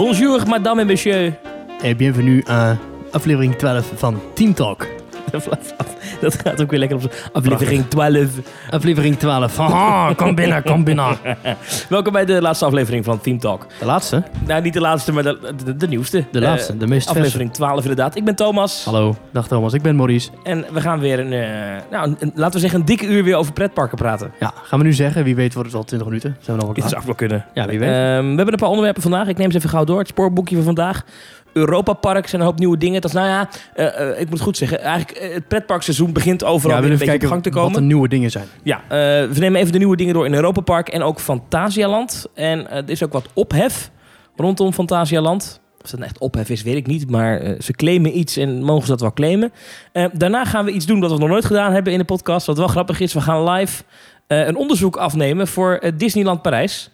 Bonjour, madame et monsieur. Et bienvenue à aflevering 12 van Team Talk. Dat gaat ook weer lekker op aflevering 12. Aflevering 12. Haha, kom binnen, kom binnen. Welkom bij de laatste aflevering van Team Talk. De laatste? Nou, niet de laatste, maar de, de, de nieuwste. De laatste, Eh, de meest. Aflevering 12 inderdaad. Ik ben Thomas. Hallo, dag Thomas, ik ben Maurice. En we gaan weer een, eh, nou, een- laten we zeggen, een dikke uur weer over pretparken praten. Ja, gaan we nu zeggen, wie weet wordt het al 20 minuten. Zijn we nog wel zou klaar? ook wel kunnen. Ja, wie weet. Ehm, we hebben een paar onderwerpen vandaag. Ik neem ze even gauw door. Het spoorboekje van vandaag. Europa Park zijn een hoop nieuwe dingen. Dat is, nou ja, eh, eh, ik moet het goed zeggen. Eigenlijk, eh, het pretparkseizoen begint overal ja, we weer een beetje op gang te wat komen. de nieuwe dingen zijn. Ja, we nemen even de nieuwe dingen door in Europa Park en ook Fantasialand. En er is ook wat ophef rondom Fantasialand. Of dat nou echt ophef is, weet ik niet. Maar ze claimen iets en mogen ze dat wel claimen. Daarna gaan we iets doen dat we nog nooit gedaan hebben in de podcast. Wat wel grappig is, we gaan live een onderzoek afnemen voor Disneyland Parijs.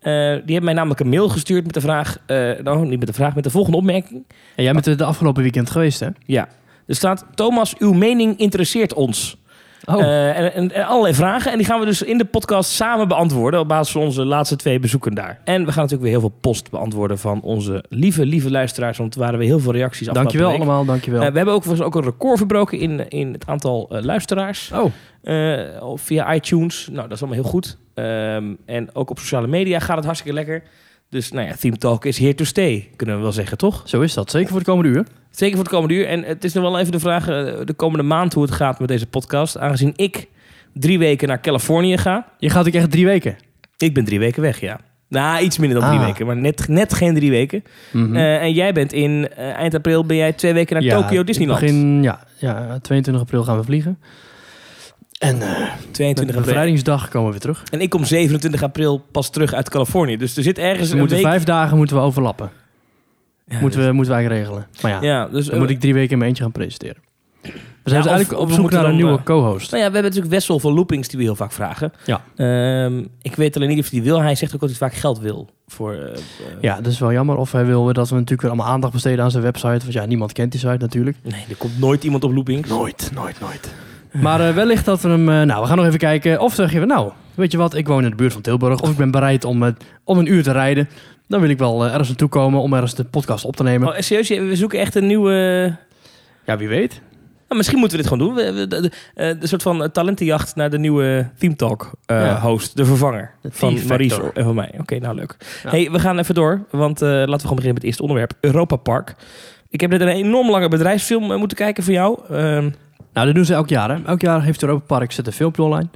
Eh, die hebben mij namelijk een mail gestuurd met de vraag... eh, nou, niet met de vraag, met de volgende opmerking. En jij bent er de afgelopen weekend geweest, hè? Ja, er staat... Thomas, uw mening interesseert ons. Oh, Eh, en, en, en allerlei vragen. En die gaan we dus in de podcast samen beantwoorden. Op basis van onze laatste twee bezoeken daar. En we gaan natuurlijk weer heel veel post beantwoorden van onze lieve, lieve luisteraars. Want er waren weer heel veel reacties afgelopen dankjewel week. allemaal, dankjewel. Eh, we hebben ook, ook een record verbroken in, in het aantal luisteraars. oh, Eh, via iTunes. Nou, dat is allemaal heel goed. Ehm, en ook op sociale media gaat het hartstikke lekker. Dus nou ja, Theme Talk is here to stay, kunnen we wel zeggen, toch? zo is dat. Zeker voor het komende uur. Zeker voor het komende uur. En het is nog wel even de vraag eh, de komende maand hoe het gaat met deze podcast. Aangezien ik drie weken naar Californië ga. Je gaat ook echt drie weken. Ik ben drie weken weg, ja. Nou, iets minder dan drie Ah. weken, maar net, net geen drie weken. Mhm. Eh, en jij bent in eh, eind april ben jij twee weken naar Ja, Tokyo Disneyland. Begin, ja, ja, 22 april gaan we vliegen. En eh 22 met april. bevrijdingsdag komen we weer terug. En ik kom 27 april pas terug uit Californië. Dus er zit ergens Dus we een moeten week... vijf dagen moeten we overlappen. Ja, moeten, dus- we, moeten wij regelen. Maar ja, Ja, dus... dan eh, moet ik drie weken in mijn eentje gaan presenteren. We zijn Ja, dus eigenlijk op we zoek moeten naar een nieuwe eh, co-host. Nou ja, we hebben natuurlijk Wessel van Loopings die we heel vaak vragen. Ja. Ehm, ik weet alleen niet of hij die wil. Hij zegt ook dat hij vaak geld wil. Voor, eh, eh, Ja, dat is wel jammer. Of hij wil dat we natuurlijk weer allemaal aandacht besteden aan zijn website. Want ja, niemand kent die site natuurlijk. Nee, er komt nooit iemand op Loopings. Nooit, nooit, nooit. Maar eh, wellicht dat we hem... eh, nou, we gaan nog even kijken. Of zeg je, nou, weet je wat, ik woon in de buurt van Tilburg. Of ik ben bereid om, eh, om een uur te rijden. Dan wil ik wel ergens naartoe komen om ergens de podcast op te nemen. Oh, serieus, we zoeken echt een nieuwe... Ja, wie weet. Nou, misschien moeten we dit gewoon doen. We, we- de, de, de soort van talentenjacht naar de nieuwe Theme Talk Ja. host. De vervanger De van. Maurice en van mij. Oké, nou leuk. Ja. Hey, we gaan even door. Want laten we gewoon beginnen met het eerste onderwerp. Europa Park. Ik heb net een enorm lange bedrijfsfilm moeten kijken voor jou. Ehm, Nou, dat doen ze elk jaar. Hè? Elk jaar heeft Europa Park zet een filmpje online.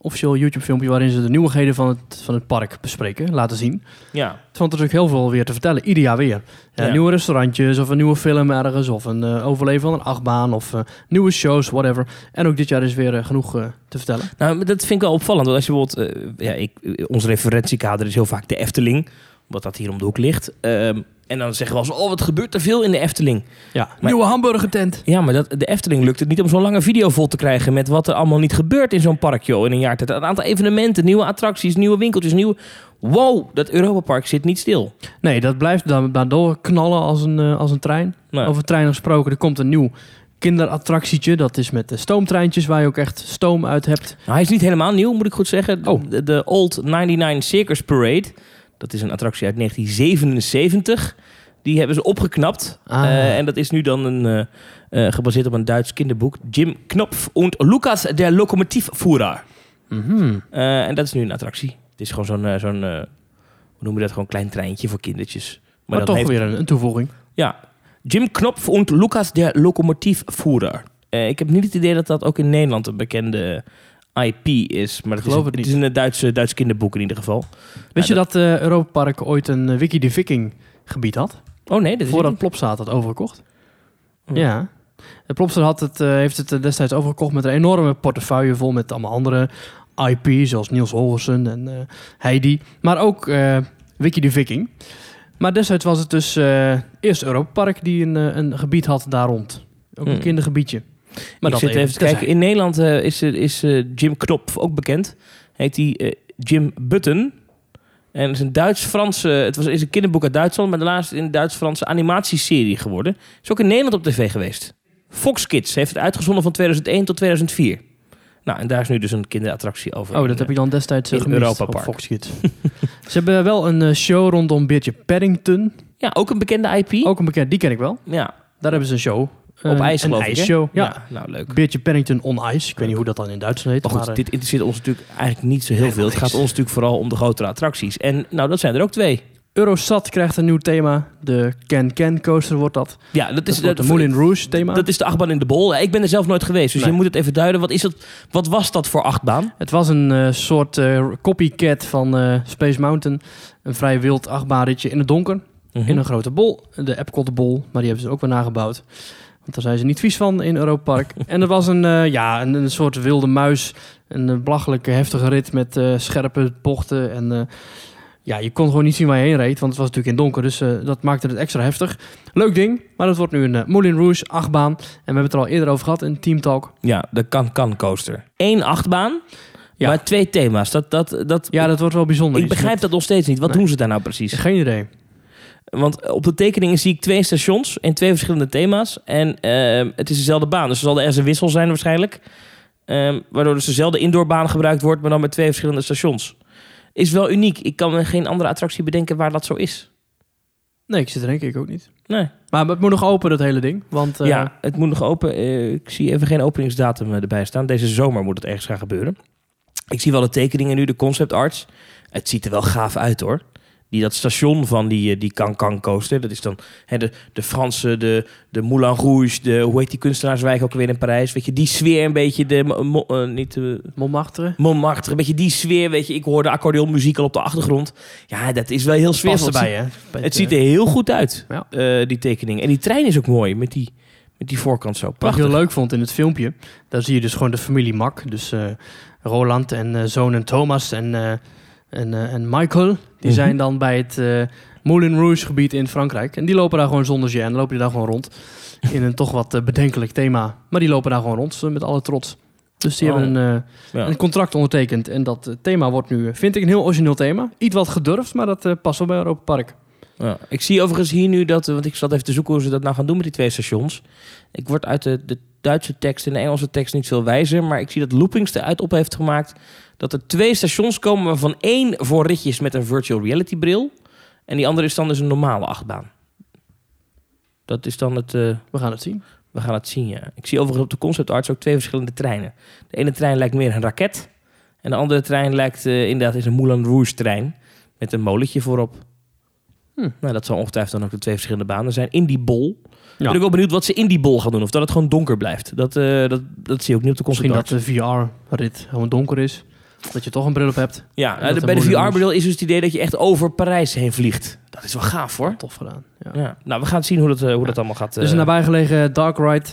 Officieel YouTube filmpje waarin ze de nieuwigheden van het, van het park bespreken, laten zien. ja. Het vond er natuurlijk heel veel weer te vertellen, ieder jaar weer. Ja, Ja. Nieuwe restaurantjes of een nieuwe film ergens of een eh, overleven van een achtbaan of eh, nieuwe shows, whatever. En ook dit jaar is weer eh, genoeg te vertellen. Nou, dat vind ik wel opvallend. Want als je bijvoorbeeld... ja, ik, ons referentiekader is heel vaak de Efteling. Omdat dat hier om de hoek ligt. Ehm, en dan zeggen we als oh, wat gebeurt er veel in de Efteling. Ja, Maar- nieuwe hamburgertent. Ja, maar dat, de Efteling lukt het niet om zo'n lange video vol te krijgen... met wat er allemaal niet gebeurt in zo'n park, joh, in een jaar tijd. Een aantal evenementen, nieuwe attracties, nieuwe winkeltjes, nieuwe... Wow, dat Europa Park zit niet stil. Nee, dat blijft dan maar doorknallen als een, eh, als een trein. Over treinen gesproken, er komt een nieuw kinderattractietje. Dat is met de stoomtreintjes waar je ook echt stoom uit hebt. nou, hij is niet helemaal nieuw, moet ik goed zeggen. Oh. De, de Old 99 Circus Parade. Dat is een attractie uit 1977. Die hebben ze opgeknapt. Ah. Eh, en dat is nu dan een, eh, eh, gebaseerd op een Duits kinderboek. Jim Knopf und Lucas der Lokomotivführer. Mhm. En dat is nu een attractie. Het is gewoon zo'n, zo'n hoe noemen we dat, gewoon klein treintje voor kindertjes. Maar, dan toch heeft- weer een, een toevoeging. Ja, Jim Knopf und Lucas der Lokomotivführer. Eh ik heb niet het idee dat dat ook in Nederland een bekende IP is. Maar het, is, Geloof een- het is een Duitse, Duits kinderboek in ieder geval. Weet je dat- dat eh Europa Park ooit een eh, Wiki de Viking gebied had? Oh nee, dat is Voordat niet. Plopsaat had overgekocht. Oh. Ja. De Plopsaat had het, eh, heeft het eh, destijds overgekocht met een enorme portefeuille vol met allemaal andere IP, zoals Niels Holgersen en eh, Heidi. Maar ook eh, Wiki de Viking. Maar destijds was het dus eh, eerst Europa Park die een, eh, een gebied had daar rond. Ook een Hmm. kindergebiedje. Maar ik zit even te kijken. In Nederland eh, is, eh, is eh, Jim Knopf ook bekend. Heet hij Jim Button. En het is een Duits-Franse... Het was, is een kinderboek uit Duitsland, maar daarna is het een Duits-Franse animatieserie geworden. Is ook in Nederland op tv geweest. Fox Kids heeft het uitgezonden van 2001 tot 2004. Nou, en daar is nu dus een kinderattractie over. Oh, dat heb je dan destijds in gemist Europa op Park. Fox Kids. Ze hebben wel een show rondom Beertje Paddington. Ja, ook een bekende IP. Ook een bekend, die ken ik wel. Ja, Daar hebben ze een show. Op Een- ijs een ijsshow. Ja. nou leuk. Beertje Pennington on Ice. Ik weet niet hoe dat dan in Duitsland heet. Maar goed, maar, dit interesseert ons natuurlijk eigenlijk niet zo heel veel. Het gaat ons natuurlijk vooral om de grotere attracties. En nou, dat zijn er ook twee. Eurosat krijgt een nieuw thema. De Can Can Coaster wordt dat. Ja, dat Dat is wordt de Moulin Rouge thema. Dat is de achtbaan in de bol. Ik ben er zelf nooit geweest, dus Nee. je moet het even duiden. Wat, is dat, wat was dat voor achtbaan? Het was een eh, soort eh, copycat van eh, Space Mountain. Een vrij wild achtbaanritje in het donker. Mhm. In een grote bol. De Epcot bol. Maar die hebben ze ook weer nagebouwd. Want daar zijn ze niet vies van in Europa Park. en er was een, eh, ja, een, een soort wilde muis. Een eh, belachelijke heftige rit met eh, scherpe bochten. En ja, je kon gewoon niet zien waar je heen reed. Want het was natuurlijk in donker. Dus dat maakte het extra heftig. Leuk ding. Maar dat wordt nu een Moulin Rouge achtbaan. En we hebben het er al eerder over gehad in Team Talk. Ja, de Can-Can coaster. Eén achtbaan, Ja. maar twee thema's. Dat, dat, dat, Ja, dat wordt wel bijzonder. ik begrijp dat nog steeds niet. Wat Nee. doen ze daar nou precies? Geen idee. Want op de tekeningen zie ik twee stations en twee verschillende thema's. En ehm, het is dezelfde baan. Dus er zal er ergens een wissel zijn waarschijnlijk. Ehm, waardoor dus dezelfde indoorbaan gebruikt wordt, maar dan met twee verschillende stations. Is wel uniek. Ik kan me geen andere attractie bedenken waar dat zo is. Nee, ik zit er denk ik ook niet. Nee. Maar het moet nog open, dat hele ding. Want eh, ja, het moet nog open. Eh, ik zie even geen openingsdatum eh, erbij staan. Deze zomer moet het ergens gaan gebeuren. Ik zie wel de tekeningen nu, de concept arts. Het ziet er wel gaaf uit hoor. Die, dat station van die, eh, die Cancan coaster. Dat is dan hè, de, de Franse, de, de Moulin Rouge, de, hoe heet die kunstenaarswijk ook weer in Parijs. Weet je, die sfeer een beetje, de, mo- eh, niet de Montmartre. Montmartre, een beetje die sfeer. Weet je, ik hoorde accordeonmuziek al op de achtergrond. Ja, dat is wel heel sfeervol. erbij, hè? Het ziet er heel goed uit, Ja. eh, die tekening. En die trein is ook mooi, met die, met die voorkant zo. Wat ik Prachtig. heel leuk vond in het filmpje, daar zie je dus gewoon de familie Mak. Dus eh, Roland en eh, zoon en Thomas en, eh, en, eh, en Michael. Die Mhm. zijn dan bij het eh, Moulin Rouge gebied in Frankrijk. En die lopen daar gewoon zonder je en lopen die daar gewoon rond. In een toch wat eh, bedenkelijk thema. Maar die lopen daar gewoon rond met alle trots. Dus die Oh. hebben een, Ja. een contract ondertekend. En dat thema wordt nu, vind ik, een heel origineel thema. Iets wat gedurfd, maar dat past wel bij Europa Park. Ja. Ik zie overigens hier nu dat, want ik zat even te zoeken hoe ze dat nou gaan doen met die twee stations. Ik word uit de, de Duitse tekst en de Engelse tekst niet veel wijzer, maar ik zie dat Loopings eruit op heeft gemaakt dat er twee stations komen waarvan één voor ritjes met een virtual reality bril en die andere is dan dus een normale achtbaan. Dat is dan het, eh, We gaan het zien. we gaan het zien ja. Ik zie overigens op de concept arts ook twee verschillende treinen. De ene trein lijkt meer een raket en de andere trein lijkt eh, inderdaad is een Moulin Rouge trein met een molentje voorop. Hm. Nou, dat zal ongetwijfeld dan ook de twee verschillende banen zijn. In die bol. Ja. Ben ik wel benieuwd wat ze in die bol gaan doen. Of dat het gewoon donker blijft. Dat, eh, dat, dat zie je ook niet op de Misschien dat de VR-rit gewoon donker is. Dat je toch een bril op hebt. Ja, eh, de- bij de VR-bril is dus het idee dat je echt over Parijs heen vliegt. Dat is wel gaaf hoor. Tof gedaan. Ja. Ja. Nou, we gaan zien hoe dat, eh, hoe Ja. dat allemaal gaat. Er is eh, een nabijgelegen Dark Ride,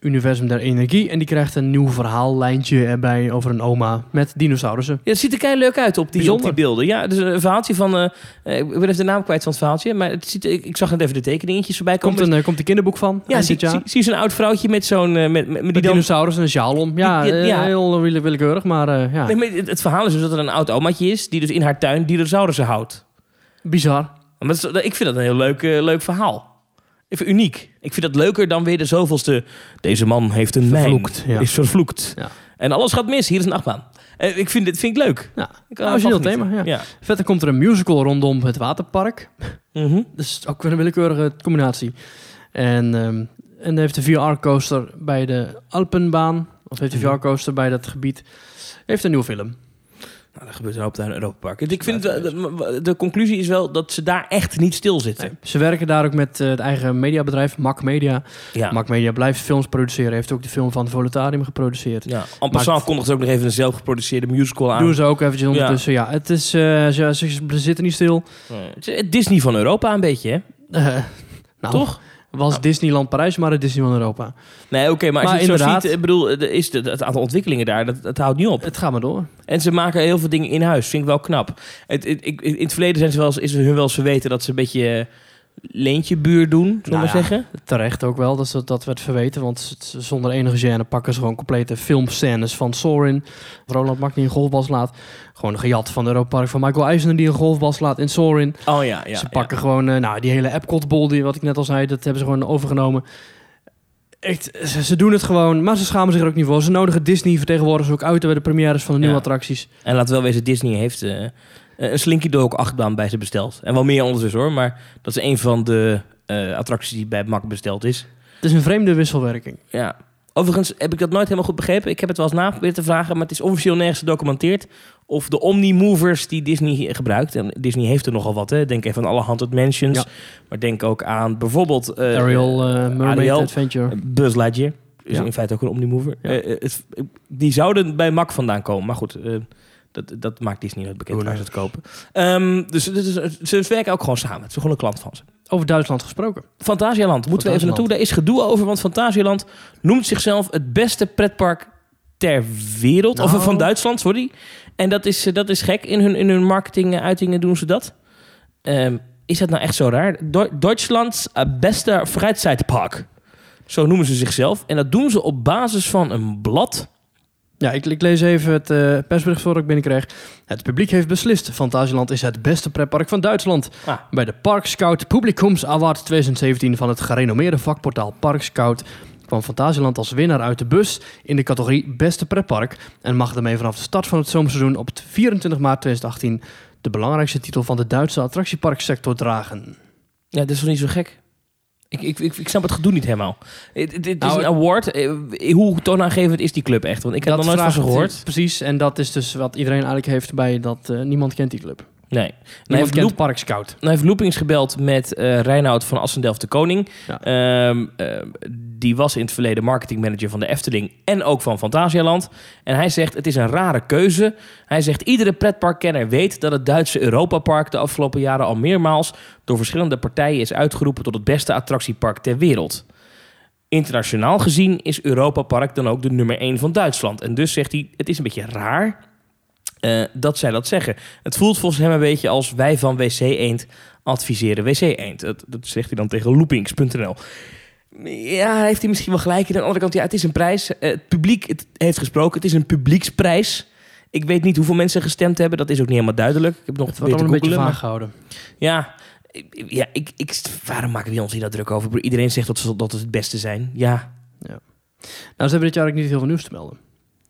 Universum der Energie. En die krijgt een nieuw verhaallijntje erbij over een oma met dinosaurussen. Ja, het ziet er kei leuk uit op die, op die beelden. Ja, is een verhaaltje van... eh, ik ben even de naam kwijt van het verhaaltje. Maar het ziet, ik, ik zag net even de tekeningetjes voorbij komen. Komt een, eh, komt een kinderboek van ja, zie, zie, zo'n oud vrouwtje met zo'n... met, met, met die dinosaurus en een sjaal om. Ja, Die- die- ja. heel wille- willekeurig, maar ja, Nee, maar het, het verhaal is dus dat er een oud omaatje is... die dus in haar tuin dinosaurussen houdt. bizar. Maar is- ik vind dat een heel leuk, leuk verhaal. Even uniek. Ik vind dat leuker dan weer de zoveelste... Deze man heeft een Vervloekt, mijn. ja. Is vervloekt. Ja. En alles gaat mis. Hier is een achtbaan. Eh, ik vind dit vind ik leuk. Ja, Ik kan origineel thema, ja. Verder komt er een musical rondom het waterpark. Mhm. Dus ook weer een willekeurige combinatie. En, ehm, en heeft de VR-coaster bij de Alpenbaan, of heeft de Mhm. VR-coaster bij dat gebied, heeft een nieuwe film. Nou, dat gebeurt een hoop daar in Europa Park. Ik vind, de, de conclusie is wel dat ze daar echt niet stilzitten. Nee, ze werken daar ook met eh, het eigen mediabedrijf, Mac Media. Ja. Mac Media blijft films produceren, heeft ook de film van Volutarium geproduceerd. Ja, en passant kondigt ze ook nog even een zelfgeproduceerde musical aan. Doen ze ook eventjes ondertussen. Ja, het is, eh, ze, ze, zitten niet stil. Nee. Het is het Disney van Europa een beetje, hè? Eh, nou, Toch? Was Nou. Disneyland Parijs, maar het Disneyland Europa. Nee, oké, maar als Maar je het zo inderdaad- ziet... Ik bedoel, er is de, het aantal ontwikkelingen daar, dat, dat houdt niet op. Het gaat maar door. En ze maken heel veel dingen in huis. Vind ik wel knap. Het, het- ik, in het verleden zijn ze wel eens, is hun wel eens verweten dat ze een beetje leentjebuur doen, zullen we Nou ja. zeggen. Terecht ook wel, dat, ze- dat werd verweten. Want zonder enige gêne pakken ze gewoon complete filmscènes van Sorin. Roland Mack die een golfbal slaat. Gewoon een gejat van Europa Park van Michael Eisner die een golfbal slaat in Sorin. Oh ja, ja. ze pakken gewoon, eh, nou die hele Epcot-bol, die wat ik net al zei, dat hebben ze gewoon overgenomen. Echt, ze, ze doen het gewoon, maar ze schamen zich er ook niet voor. Ze nodigen Disney vertegenwoordigers ook uit bij de premières van de nieuwe attracties. En laat wel wezen, Disney heeft, eh, een Slinky Dog achtbaan bij ze besteld. En wel meer ondertussen hoor, maar dat is een van de eh, attracties die bij Mak besteld is. Het is een vreemde wisselwerking. Ja. Overigens heb ik dat nooit helemaal goed begrepen. Ik heb het wel eens nageprobeerd te vragen, maar het is officieel nergens gedocumenteerd. Of de Omni-movers die Disney gebruikt. En Disney heeft er nogal wat, hè. Denk even aan alle Haunted Mansions. Ja. Maar denk ook aan bijvoorbeeld... eh, Ariel, eh, Mermaid Ariel. Adventure. Buzz Lightyear. Is Ja. in feite ook een Omnimover. Ja. Eh, eh, het- die zouden bij Mac vandaan komen. Maar goed, eh, dat, dat maakt Disney nooit bekend Who waar ze het kopen. Ehm, dus, dus, dus ze werken ook gewoon samen. Het is gewoon een klant van ze. Over Duitsland gesproken. Fantasialand, moeten we even naartoe. Daar is gedoe over, want Fantasialand noemt zichzelf het beste pretpark ter wereld. Of Nou. van Duitsland, sorry. En dat is, eh, dat is gek. In hun, in hun marketinguitingen doen ze dat. Ehm, is dat nou echt zo raar? Do Duitslands eh, beste Freizeitpark. Zo noemen ze zichzelf. En dat doen ze op basis van een blad. Ja, ik, ik lees even het eh, persbericht voor ik binnenkreeg. Het publiek heeft beslist. Fantasieland is het beste pretpark van Duitsland. Ah. Bij de Park Scout Publikums Award 2017 van het gerenommeerde vakportaal Park Scout kwam Fantasieland als winnaar uit de bus in de categorie Beste Pretpark en mag daarmee vanaf de start van het zomerseizoen op het 24 maart 2018 de belangrijkste titel van de Duitse attractieparksector dragen. Ja, dat is toch niet zo gek? Ik, ik, ik, ik snap het gedoe niet helemaal. Het, het- het is Nou, een award. Eh, Hoe toonaangevend is die club echt? Want ik heb nog nooit van ze gehoord. Precies, en dat is dus wat iedereen eigenlijk heeft bij dat eh, niemand kent die club. Nee. Nou heeft, Loop, Park Scout. nou heeft Loopings gebeld met eh Reinoud van Assendelft de Koning. Ja. Ehm, ehm, die was in het verleden marketingmanager van de Efteling en ook van Fantasialand. En hij zegt, het is een rare keuze. Hij zegt, iedere pretparkkenner weet dat het Duitse Europapark de afgelopen jaren al meermaals door verschillende partijen is uitgeroepen tot het beste attractiepark ter wereld. Internationaal gezien is Europa Park dan ook de nummer 1 van Duitsland. En dus zegt hij, het is een beetje raar eh, dat zij dat zeggen. Het voelt volgens hem een beetje als wij van WC Eend adviseren WC Eend. Dat, dat zegt hij dan tegen loopings.nl. Ja, heeft hij misschien wel gelijk. Aan de andere kant, ja, het is een prijs. Eh, het publiek het heeft gesproken. Het is een publieksprijs. Ik weet niet hoeveel mensen gestemd hebben. Dat is ook niet helemaal duidelijk. Ik heb nog Het wordt te een beetje vaag gehouden. Ja, ja ik, ik, waarom maken we ons hier dat druk over? Iedereen zegt dat ze dat het het beste zijn. Ja, Nou, ze hebben dit jaar ook niet heel veel nieuws te melden.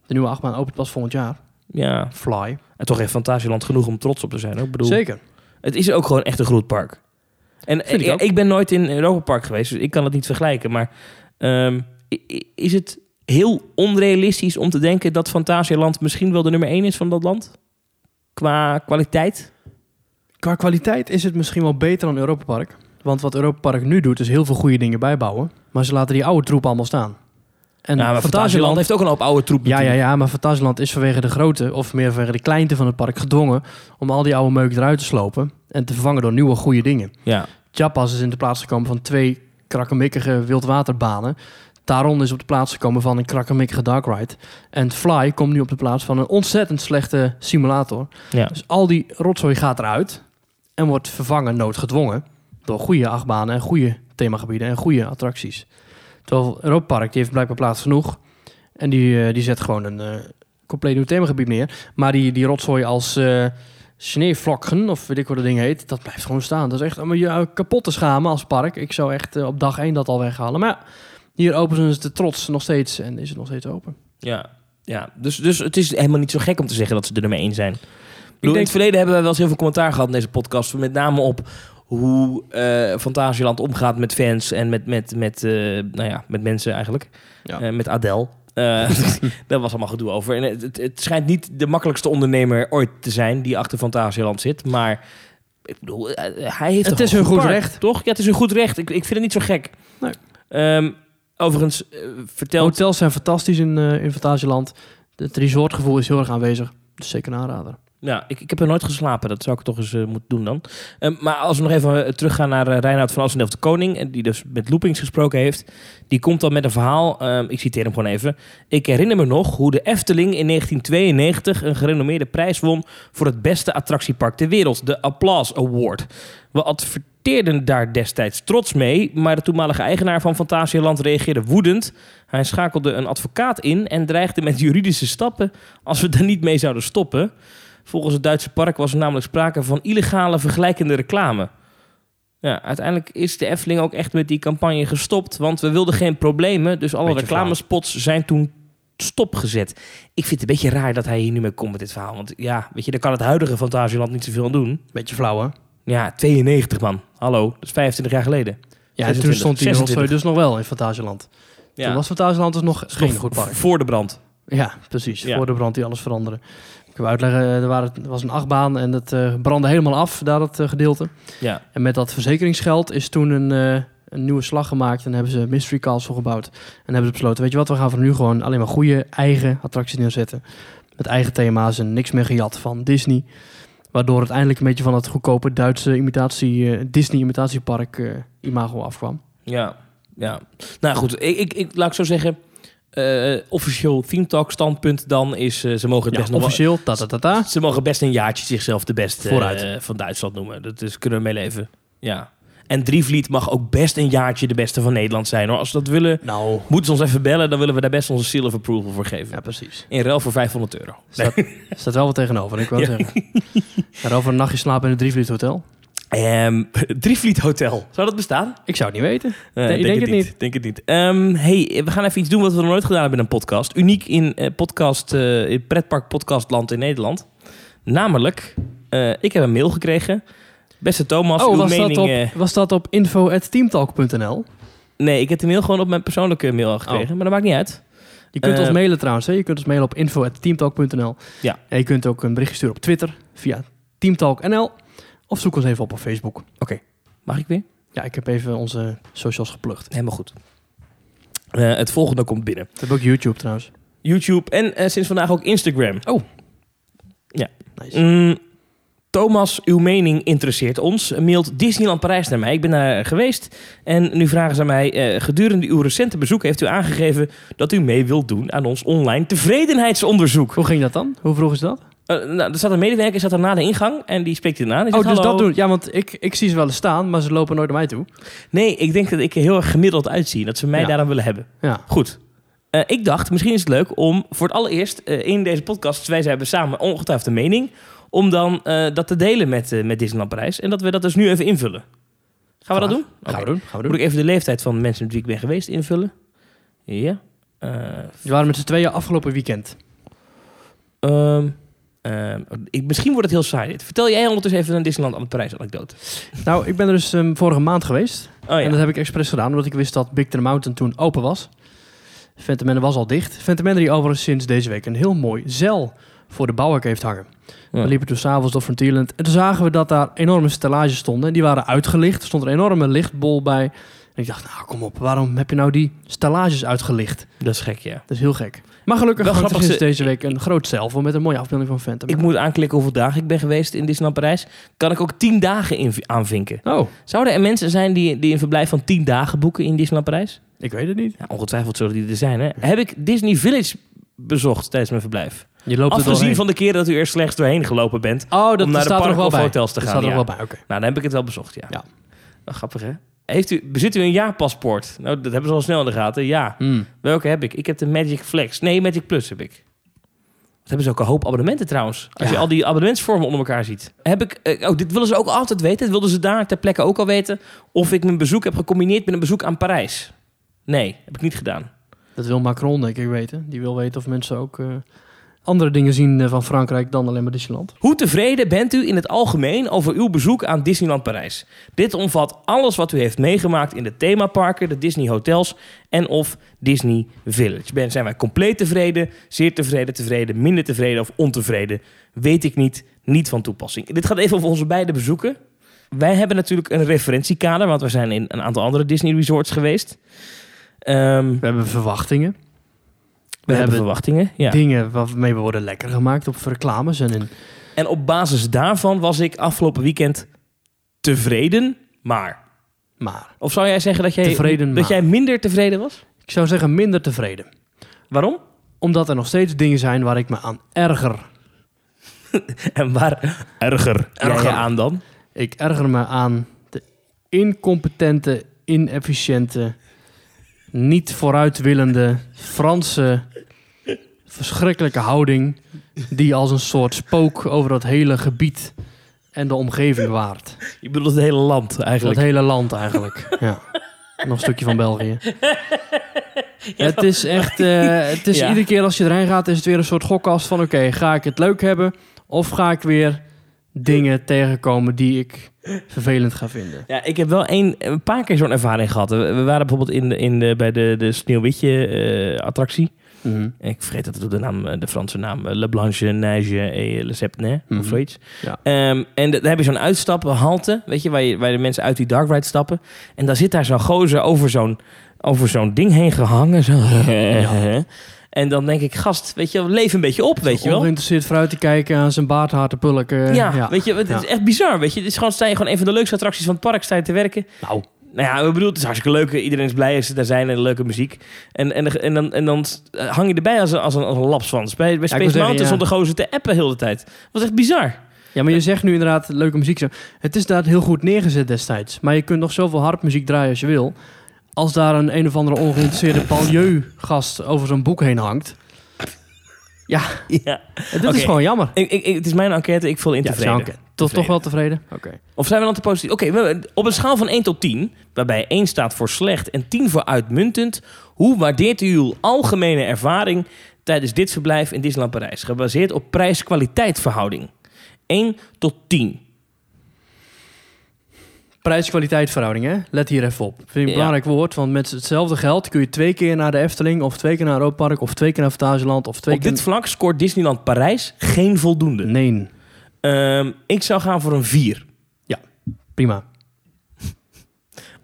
De nieuwe achtbaan opent pas volgend jaar. Ja. Fly. En toch heeft Fantasieland genoeg om trots op te zijn. Ook. Ik bedoel, Zeker. Het is ook gewoon echt een groot park. En Vind ik ik, ook. ik ben nooit in Europa Park geweest, dus ik kan het niet vergelijken. Maar ehm, is het heel onrealistisch om te denken dat Fantasialand misschien wel de nummer 1 is van dat land? Qua kwaliteit? Qua kwaliteit is het misschien wel beter dan Europa Park. Want wat Europa Park nu doet, is heel veel goede dingen bijbouwen. Maar ze laten die oude troep allemaal staan. En ja, maar Fantasieland Fantasieland... heeft ook een hoop oude troep. Ja, ja, ja, maar Fantasieland is vanwege de grootte, of meer vanwege de kleinte van het park, gedwongen om al die oude meuk eruit te slopen en te vervangen door nieuwe goede dingen. ja. Japas is in de plaats gekomen van twee krakkemikkige wildwaterbanen. Taron is op de plaats gekomen van een krakkemikkige dark ride. En Fly komt nu op de plaats van een ontzettend slechte simulator. Ja. Dus al die rotzooi gaat eruit en wordt vervangen noodgedwongen door goede achtbanen en goede themagebieden en goede attracties. Terwijl Europa Park die heeft blijkbaar plaats genoeg en die, eh, die zet gewoon een eh, compleet nieuw themagebied neer. Maar die, die rotzooi als eh sneeuwvlokken, of weet ik wat dat ding heet, dat blijft gewoon staan. Dat is echt om je kapot te schamen als park. Ik zou echt op dag één dat al weghalen. Maar ja, hier openen ze de trots nog steeds en is het nog steeds open. Ja, ja. Dus, dus het is helemaal niet zo gek om te zeggen dat ze de nummer 1 zijn. Ik bedoel, in denk- het verleden hebben we wel eens heel veel commentaar gehad in deze podcast. Met name op hoe eh Fantasieland omgaat met fans en met, met, met, eh, nou ja, met mensen eigenlijk. Ja. Eh, met Adele. Eh, daar was allemaal gedoe over. En het, het, het schijnt niet de makkelijkste ondernemer ooit te zijn die achter Fantasieland zit. Maar ik bedoel, hij heeft Het is een goed park, recht. Toch? Ja, het is een goed recht. Ik, ik vind het niet zo gek. Nee. Ehm, overigens, vertelt... Hotels zijn fantastisch in, eh in Fantasieland. Het resortgevoel is heel erg aanwezig. Dus zeker een aanrader. Ja, ik, ik heb er nooit geslapen. Dat zou ik toch eens eh, moeten doen dan. Ehm, maar als we nog even eh, teruggaan naar uh, Reinoud van Assendelft de Koning... die dus met Loopings gesproken heeft... die komt dan met een verhaal. ehm, ik citeer hem gewoon even. Ik herinner me nog hoe de Efteling in 1992... een gerenommeerde prijs won... voor het beste attractiepark ter wereld. De Applause Award. We adverteerden daar destijds trots mee... maar de toenmalige eigenaar van Fantasieland reageerde woedend. Hij schakelde een advocaat in... en dreigde met juridische stappen... als we daar niet mee zouden stoppen... Volgens het Duitse park was er namelijk sprake van illegale vergelijkende reclame. Ja, uiteindelijk is de Efteling ook echt met die campagne gestopt, want we wilden geen problemen. Dus alle Beetje reclamespots zijn toen stopgezet. Ik vind het een beetje raar dat hij hier nu mee komt met dit verhaal. Want ja, weet je, daar kan het huidige Fantasieland niet zoveel aan doen. Beetje flauw, hè? Ja, 92 man. Hallo, dat is 25 jaar geleden. Ja, en toen 26, stond hij nog 26. dus nog wel in Fantasieland. Toen was Fantasieland dus nog geen goed park. Voor de brand. Ja, precies. Ja. Voor de brand die alles veranderde. Ik wil uitleggen, er, waren, er was een achtbaan en het eh, brandde helemaal af, daar dat eh, gedeelte. Ja. En met dat verzekeringsgeld is toen een, eh, een nieuwe slag gemaakt en hebben ze Mystery Castle gebouwd. En hebben ze besloten, weet je wat, we gaan van nu gewoon alleen maar goede eigen attracties neerzetten. Met eigen thema's en niks meer gejat van Disney. Waardoor het eindelijk een beetje van het goedkope Duitse imitatie, eh, Disney imitatiepark eh, imago afkwam. Ja, ja. Nou goed, ik, ik, ik laat ik zo zeggen. Eh, officieel Theme Talk standpunt dan is eh, ze mogen het Ja, best nog officieel, ta ta ta ta. Ze mogen best een jaartje zichzelf de beste eh, van Duitsland noemen. Dat is, kunnen we mee leven. Ja. En Drievliet mag ook best een jaartje de beste van Nederland zijn. Hoor. Als ze dat willen, Nou, moeten ze ons even bellen. Dan willen we daar best onze seal of approval voor geven. ja precies. In ruil voor 500 euro. Staat, staat wel wat tegenover, ik wil Ja. zeggen. En over een nachtje slapen in het Drievliet Hotel. Ehm Drievliet Hotel. Zou dat bestaan? Ik zou het niet weten. Eh, Nee, ik denk het niet. Denk het niet. Ehm, hey, we gaan even iets doen wat we nog nooit gedaan hebben in een podcast. Uniek in, eh, podcast, eh, in pretpark podcastland in Nederland. Namelijk, ik heb een mail gekregen. Beste Thomas, Oh, uw was dat, mening... op, eh, was dat op info.teamtalk.nl? nee, ik heb de mail gewoon op mijn persoonlijke mail al gekregen. Oh. Maar dat maakt niet uit. Je kunt ons mailen trouwens. Hè? Je kunt ons mailen op info.teamtalk.nl. Ja. En je kunt ook een berichtje sturen op Twitter via teamtalk.nl. Of zoek ons even op op Facebook. Mag ik weer? Ja, ik heb even onze socials geplukt. Helemaal goed. Eh, het volgende komt binnen. We hebben ook YouTube trouwens. YouTube en eh, sinds vandaag ook Instagram. Nice. Mm, Thomas, uw mening interesseert ons. Mailt Disneyland Parijs naar mij. Ik ben daar geweest. En nu vragen ze mij... eh, gedurende uw recente bezoek heeft u aangegeven... dat u mee wilt doen aan ons online tevredenheidsonderzoek. Hoe ging dat dan? Hoe vroeg is dat? Eh, nou, er staat een medewerker zat er na de ingang... en die spreekt u aan. Oh, dus "Hallo." dat doen. Ja, want ik, ik zie ze wel eens staan, maar ze lopen nooit naar mij toe. Nee, ik denk dat ik er heel erg gemiddeld uitzie. Dat ze mij Ja. daaraan willen hebben. Ja. Goed. Eh, ik dacht, misschien is het leuk om voor het allereerst eh, in deze podcast... wij hebben samen ongetwijfeld een mening... om dan dat te delen met, met Disneyland Parijs. En dat we dat dus nu even invullen. Gaan we dat doen? Gaan we doen. Gaan we Moet doen. ik even de leeftijd van de mensen met wie ik ben geweest invullen? Ja. Eh, We waren met z'n tweeën afgelopen weekend. ehm, ehm, ik, misschien wordt het heel saai dit. Vertel jij ondertussen even een Disneyland aan het Parijs anekdote. Nou, ik ben er dus ehm, vorige maand geweest. Oh ja. En dat heb ik expres gedaan, omdat ik wist dat Big Thunder Mountain toen open was. Phantom was al dicht. Phantom die overigens sinds deze week een heel mooi zeil voor de bouwwerk heeft hangen. Ja. We liepen toen s'avonds door Frontierland en toen zagen we dat daar enorme stellages stonden. En die waren uitgelicht. Er stond een enorme lichtbol bij. En ik dacht, nou kom op, waarom heb je nou die stellages uitgelicht? Dat is gek, ja. Dat is heel gek. Maar gelukkig Wel grappig, ze- deze week een groot zeil met een mooie afbeelding van Phantom Ik moet aanklikken hoeveel dagen ik ben geweest in Disneyland Parijs. Kan ik ook tien dagen aanvinken. Oh, Zouden er mensen zijn die, die een verblijf van 10 dagen boeken in Disneyland Parijs? ik weet het niet. Ja, ongetwijfeld zullen die er zijn. Hè? Heb ik Disney Village bezocht tijdens mijn verblijf? Je loopt Afgezien doorheen. van de keren dat u er slechts doorheen gelopen bent. Oh, dat om naar de staat er nog wel of bij. hotels te Dat gaan, staat er ja. wel bij, oké. Nou, dan heb ik het wel bezocht, ja. Ja. Grappig, hè? Heeft u, bezit u een jaarpaspoort? Nou, dat hebben ze al snel in de gaten. Ja. Hmm. Welke heb ik? Ik heb de Magic Flex. Nee, Magic Plus heb ik. Wat hebben ze ook een hoop abonnementen trouwens. Als Ja. je al die abonnementsvormen onder elkaar ziet. Heb ik, eh, oh, dit willen ze ook altijd weten. Wilden ze daar ter plekke ook al weten. Of ik mijn bezoek heb gecombineerd met een bezoek aan Parijs. Nee, heb ik niet gedaan. Dat wil Macron denk ik weten. Die wil weten of mensen ook eh, andere dingen zien eh, van Frankrijk dan alleen maar Disneyland. Hoe tevreden bent u in het algemeen over uw bezoek aan Disneyland Parijs? Dit omvat alles wat u heeft meegemaakt in de themaparken, de Disney hotels en of Disney Village. Ben, zijn wij compleet tevreden, zeer tevreden, tevreden, minder tevreden of ontevreden? Weet ik niet, niet van toepassing. Dit gaat even over onze beide bezoeken. Wij hebben natuurlijk een referentiekader, want we zijn in een aantal andere Disney resorts geweest. Ehm, we, We hebben verwachtingen. Hebben, hebben verwachtingen. Ja. Dingen waarmee we worden lekker gemaakt op reclames en in... En op basis daarvan was ik afgelopen weekend tevreden, maar Maar Of zou jij zeggen dat jij, Tevreden, dat maar. jij minder tevreden was? ik zou zeggen minder tevreden. Waarom? Omdat er nog steeds dingen zijn waar ik me aan erger. En waar erger, Erger. je aan dan? Ik erger me aan de incompetente, inefficiënte, niet vooruitwillende Franse verschrikkelijke houding die als een soort spook over dat hele gebied en de omgeving waart. Je bedoelt het hele land eigenlijk. hele land eigenlijk. Ja. Nog een stukje van België. Het is echt, eh, het is Ja. iedere keer als je erheen gaat, is het weer een soort gokkast van oké, ga ik het leuk hebben of ga ik weer dingen tegenkomen die ik vervelend ga vinden. Ja, ik heb wel een, een paar keer zo'n ervaring gehad. We, we waren bijvoorbeeld in de, in de, bij de, de Sneeuwwitje-attractie. Mhm. ik vergeet het, de, naam, eh, de Franse naam. eh, Le Blanche Neige et Le Sepne, Mhm. of zoiets. Ja. Ehm, en daar heb je zo'n uitstappenhalte, weet je, waar, je, waar de mensen uit die dark ride stappen. En daar zit daar zo'n gozer over zo'n, over zo'n ding heen gehangen. Zo. En dan denk ik, gast, weet je, leef een beetje op, weet je wel. Ongeïnteresseerd vooruit te kijken aan zijn baardhaar te pulken. Ja, weet je, het is Ja. echt bizar, weet je. Het is gewoon, sta je gewoon een van de leukste attracties van het park, sta je te werken. Nou, Nou ja, ik bedoel, het is hartstikke leuk. Iedereen is blij als ze daar zijn en leuke muziek. En, en, en, dan, en dan hang je erbij als een, als een, als een lapswans. Bij, bij Space zeggen, Mountain ja. stond de gozer te appen heel de tijd. Dat was echt bizar. Ja, maar je zegt nu inderdaad leuke muziek. zo. Het is daar heel goed neergezet destijds. Maar je kunt nog zoveel harpmuziek draaien als je wil. Als daar een een of andere ongeïnteresseerde Palieu-gast over zo'n boek heen hangt. Ja, Ja. dit is gewoon jammer. Ik, ik, ik- het is mijn enquête, ik vul in Ja, tevreden. Toch, toch wel tevreden? Oké. Of zijn we dan te positief? Oké, we- op een schaal van 1 tot 10, waarbij 1 staat voor slecht en 10 voor uitmuntend, hoe waardeert u uw algemene ervaring tijdens dit verblijf in Disneyland Parijs? Gebaseerd op prijs-kwaliteit verhouding. 1 tot 10. Prijs-kwaliteit verhouding, hè? Let hier even op. Vind ik een Ja. belangrijk woord, want met hetzelfde geld kun je twee keer naar de Efteling, of twee keer naar Europa Park, of twee keer naar Fantasieland, of twee Op keer... dit vlak scoort Disneyland Parijs geen voldoende. Nee, Ehm, ik zou gaan voor een 4. prima.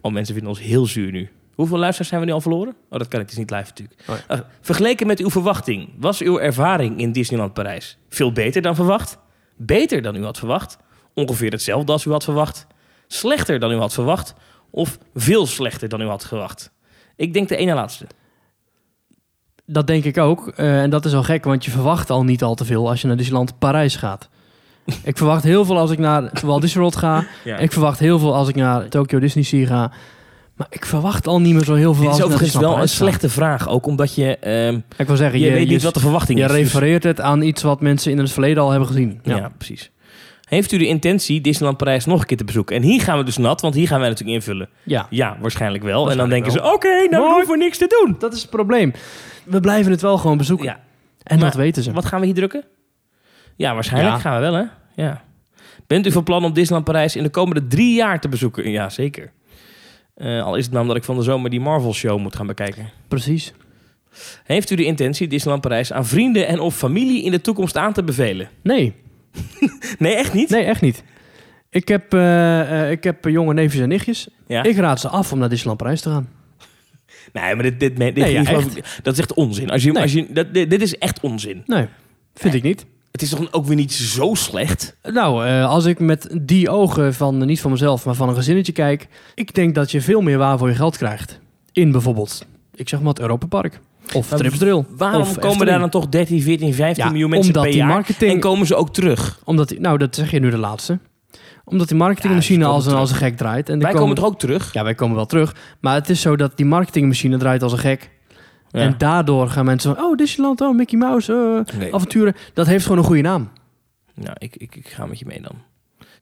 Oh, mensen vinden ons heel zuur nu. Hoeveel luisteraars zijn we nu al verloren? Oh, dat kan ik dus niet live natuurlijk. Oh vergeleken met uw verwachting, was uw ervaring in Disneyland Parijs veel beter dan verwacht? Beter dan u had verwacht? Ongeveer hetzelfde als u had verwacht? Slechter dan u had verwacht? Of veel slechter dan u had verwacht? Ik denk de ene laatste. Dat denk ik ook. Eh, en dat is al gek, want je verwacht al niet al te veel als je naar Disneyland Parijs gaat. ik verwacht heel veel als ik naar Walt Disney World ga. Ja. Ik verwacht heel veel als ik naar Tokyo Disney Sea ga. Maar ik verwacht al niet meer zo heel veel als is overigens wel een slechte vraag, ook omdat je, ehm, Ik wil zeggen, je, je, weet je, niet wat de verwachting je is. Dus- refereert het aan iets wat mensen in het verleden al hebben gezien. ja. Ja. precies. Heeft u de intentie Disneyland Parijs nog een keer te bezoeken? En hier gaan we dus nat, want hier gaan wij natuurlijk invullen. ja. Ja, waarschijnlijk wel. en dan denken ze, oké, nou Mooi. hoeven we niks te doen. Dat is het probleem. We blijven het wel gewoon bezoeken. Ja. En Maar dat weten ze. Wat gaan we hier drukken? Ja, waarschijnlijk Ja. gaan we wel, hè? Ja. Bent u van plan om Disneyland Parijs in de komende drie jaar te bezoeken? Ja, zeker. Eh, al is het maar omdat ik van de zomer die Marvel-show moet gaan bekijken. Precies. Heeft u de intentie Disneyland Parijs aan vrienden en of familie in de toekomst aan te bevelen? Nee, Nee, echt niet? nee, echt niet. Ik heb, eh, eh, ik heb eh, jonge neefjes en nichtjes. Ja? Ik raad ze af om naar Disneyland Parijs te gaan. Nee, maar dit, dit, dit, Nee, ja, dit- echt. dat is echt onzin. Als je, Nee. als je, dat, dit, dit is echt onzin. Nee, vind ik niet. Het is toch ook weer niet zo slecht? Nou, als ik met die ogen van, niet van mezelf, maar van een gezinnetje kijk... ik denk dat je veel meer waar voor je geld krijgt. In bijvoorbeeld, ik zeg maar het Europa Park. Of Tripsdrill. Waarom of komen daar dan toch 13, 14, 15 Ja, miljoen mensen omdat per jaar? marketing- En komen ze ook terug? Omdat die, nou, dat zeg je nu de laatste. Omdat die marketingmachine Ja, als, een, als een gek draait. En er Wij komen toch ook terug? Ja, wij komen wel terug. Maar het is zo dat die marketingmachine draait als een gek. Ja. En daardoor gaan mensen van... Oh, Disneyland, oh, Mickey Mouse, eh, Nee. avonturen. Dat heeft gewoon een goede naam. Nou, ik, ik, ik ga met je mee dan.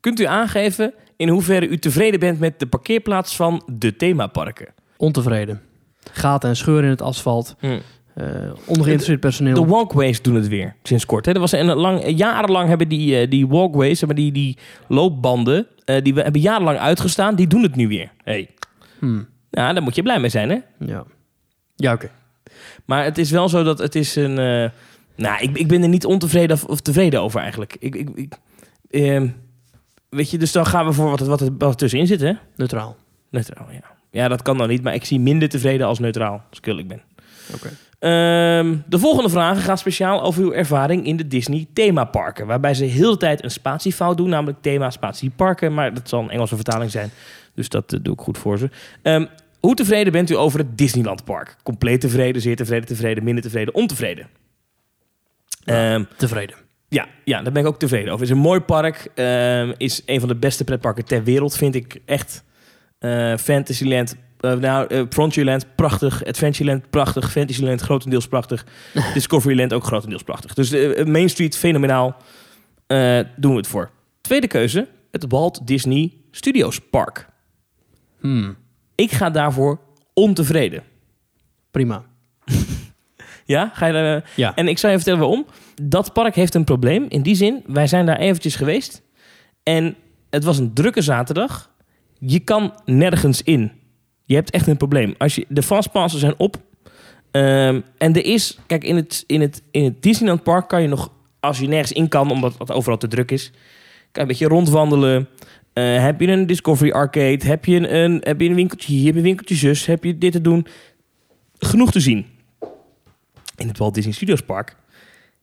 Kunt u aangeven in hoeverre u tevreden bent met de parkeerplaats van de themaparken? Ontevreden. Gaten en scheuren in het asfalt. Eh ongeïnteresseerd personeel. De walkways doen het weer, sinds kort. Hè. Er was een lang, jarenlang hebben die, eh, die walkways, maar die, die loopbanden, eh, die we hebben jarenlang uitgestaan, die doen het nu weer. Hey. Hm, Nou, daar moet je blij mee zijn, hè? ja, ja oké. Maar het is wel zo dat het is een... nou, ik, ik ben er niet ontevreden of, tevreden over eigenlijk. Ik, ik, ik, ehm, weet je, dus dan gaan we voor wat, er- wat, er, wat er tussenin zit, hè? Neutraal. Neutraal, ja. Ja, dat kan dan niet, maar ik zie minder tevreden als neutraal, als ik eerlijk ben. Oké. Ehm, de volgende vragen gaan speciaal over uw ervaring in de Disney themaparken. Waarbij ze heel de tijd een spatiefout doen, namelijk thema spatieparken. Maar dat zal een Engelse vertaling zijn, dus dat eh, doe ik goed voor ze. Ehm, hoe tevreden bent u over het Disneyland Park? Compleet tevreden, zeer tevreden, tevreden, minder tevreden, ontevreden? Ehm, Tevreden. ja, ja, daar ben ik ook tevreden over. Het is een mooi park. is een van de beste pretparken ter wereld, vind ik echt. Eh, Fantasyland, eh, nou, eh, Frontierland, prachtig. Adventureland, prachtig. Fantasyland, grotendeels prachtig. Discoveryland, ook grotendeels prachtig. Dus Main Street, fenomenaal. Doen we het voor. Tweede keuze, het Walt Disney Studios Park. Hmm, Ik ga daarvoor ontevreden. prima. Ja, ga je daar... Ja. En ik zal je vertellen waarom. Dat park heeft een probleem. In die zin, wij zijn daar eventjes geweest. En het was een drukke zaterdag. Je kan nergens in. Je hebt echt een probleem. Als je, de fastpassen zijn op. Ehm, en er is... Kijk, in het, in, het, in het Disneyland Park kan je nog... Als je nergens in kan, omdat het overal te druk is... Kan je een beetje rondwandelen. Eh, heb je een Discovery Arcade? Heb je een, een, heb je een winkeltje hier? Heb je een winkeltje zus? Heb je dit te doen? Genoeg te zien. In het Walt Disney Studios Park.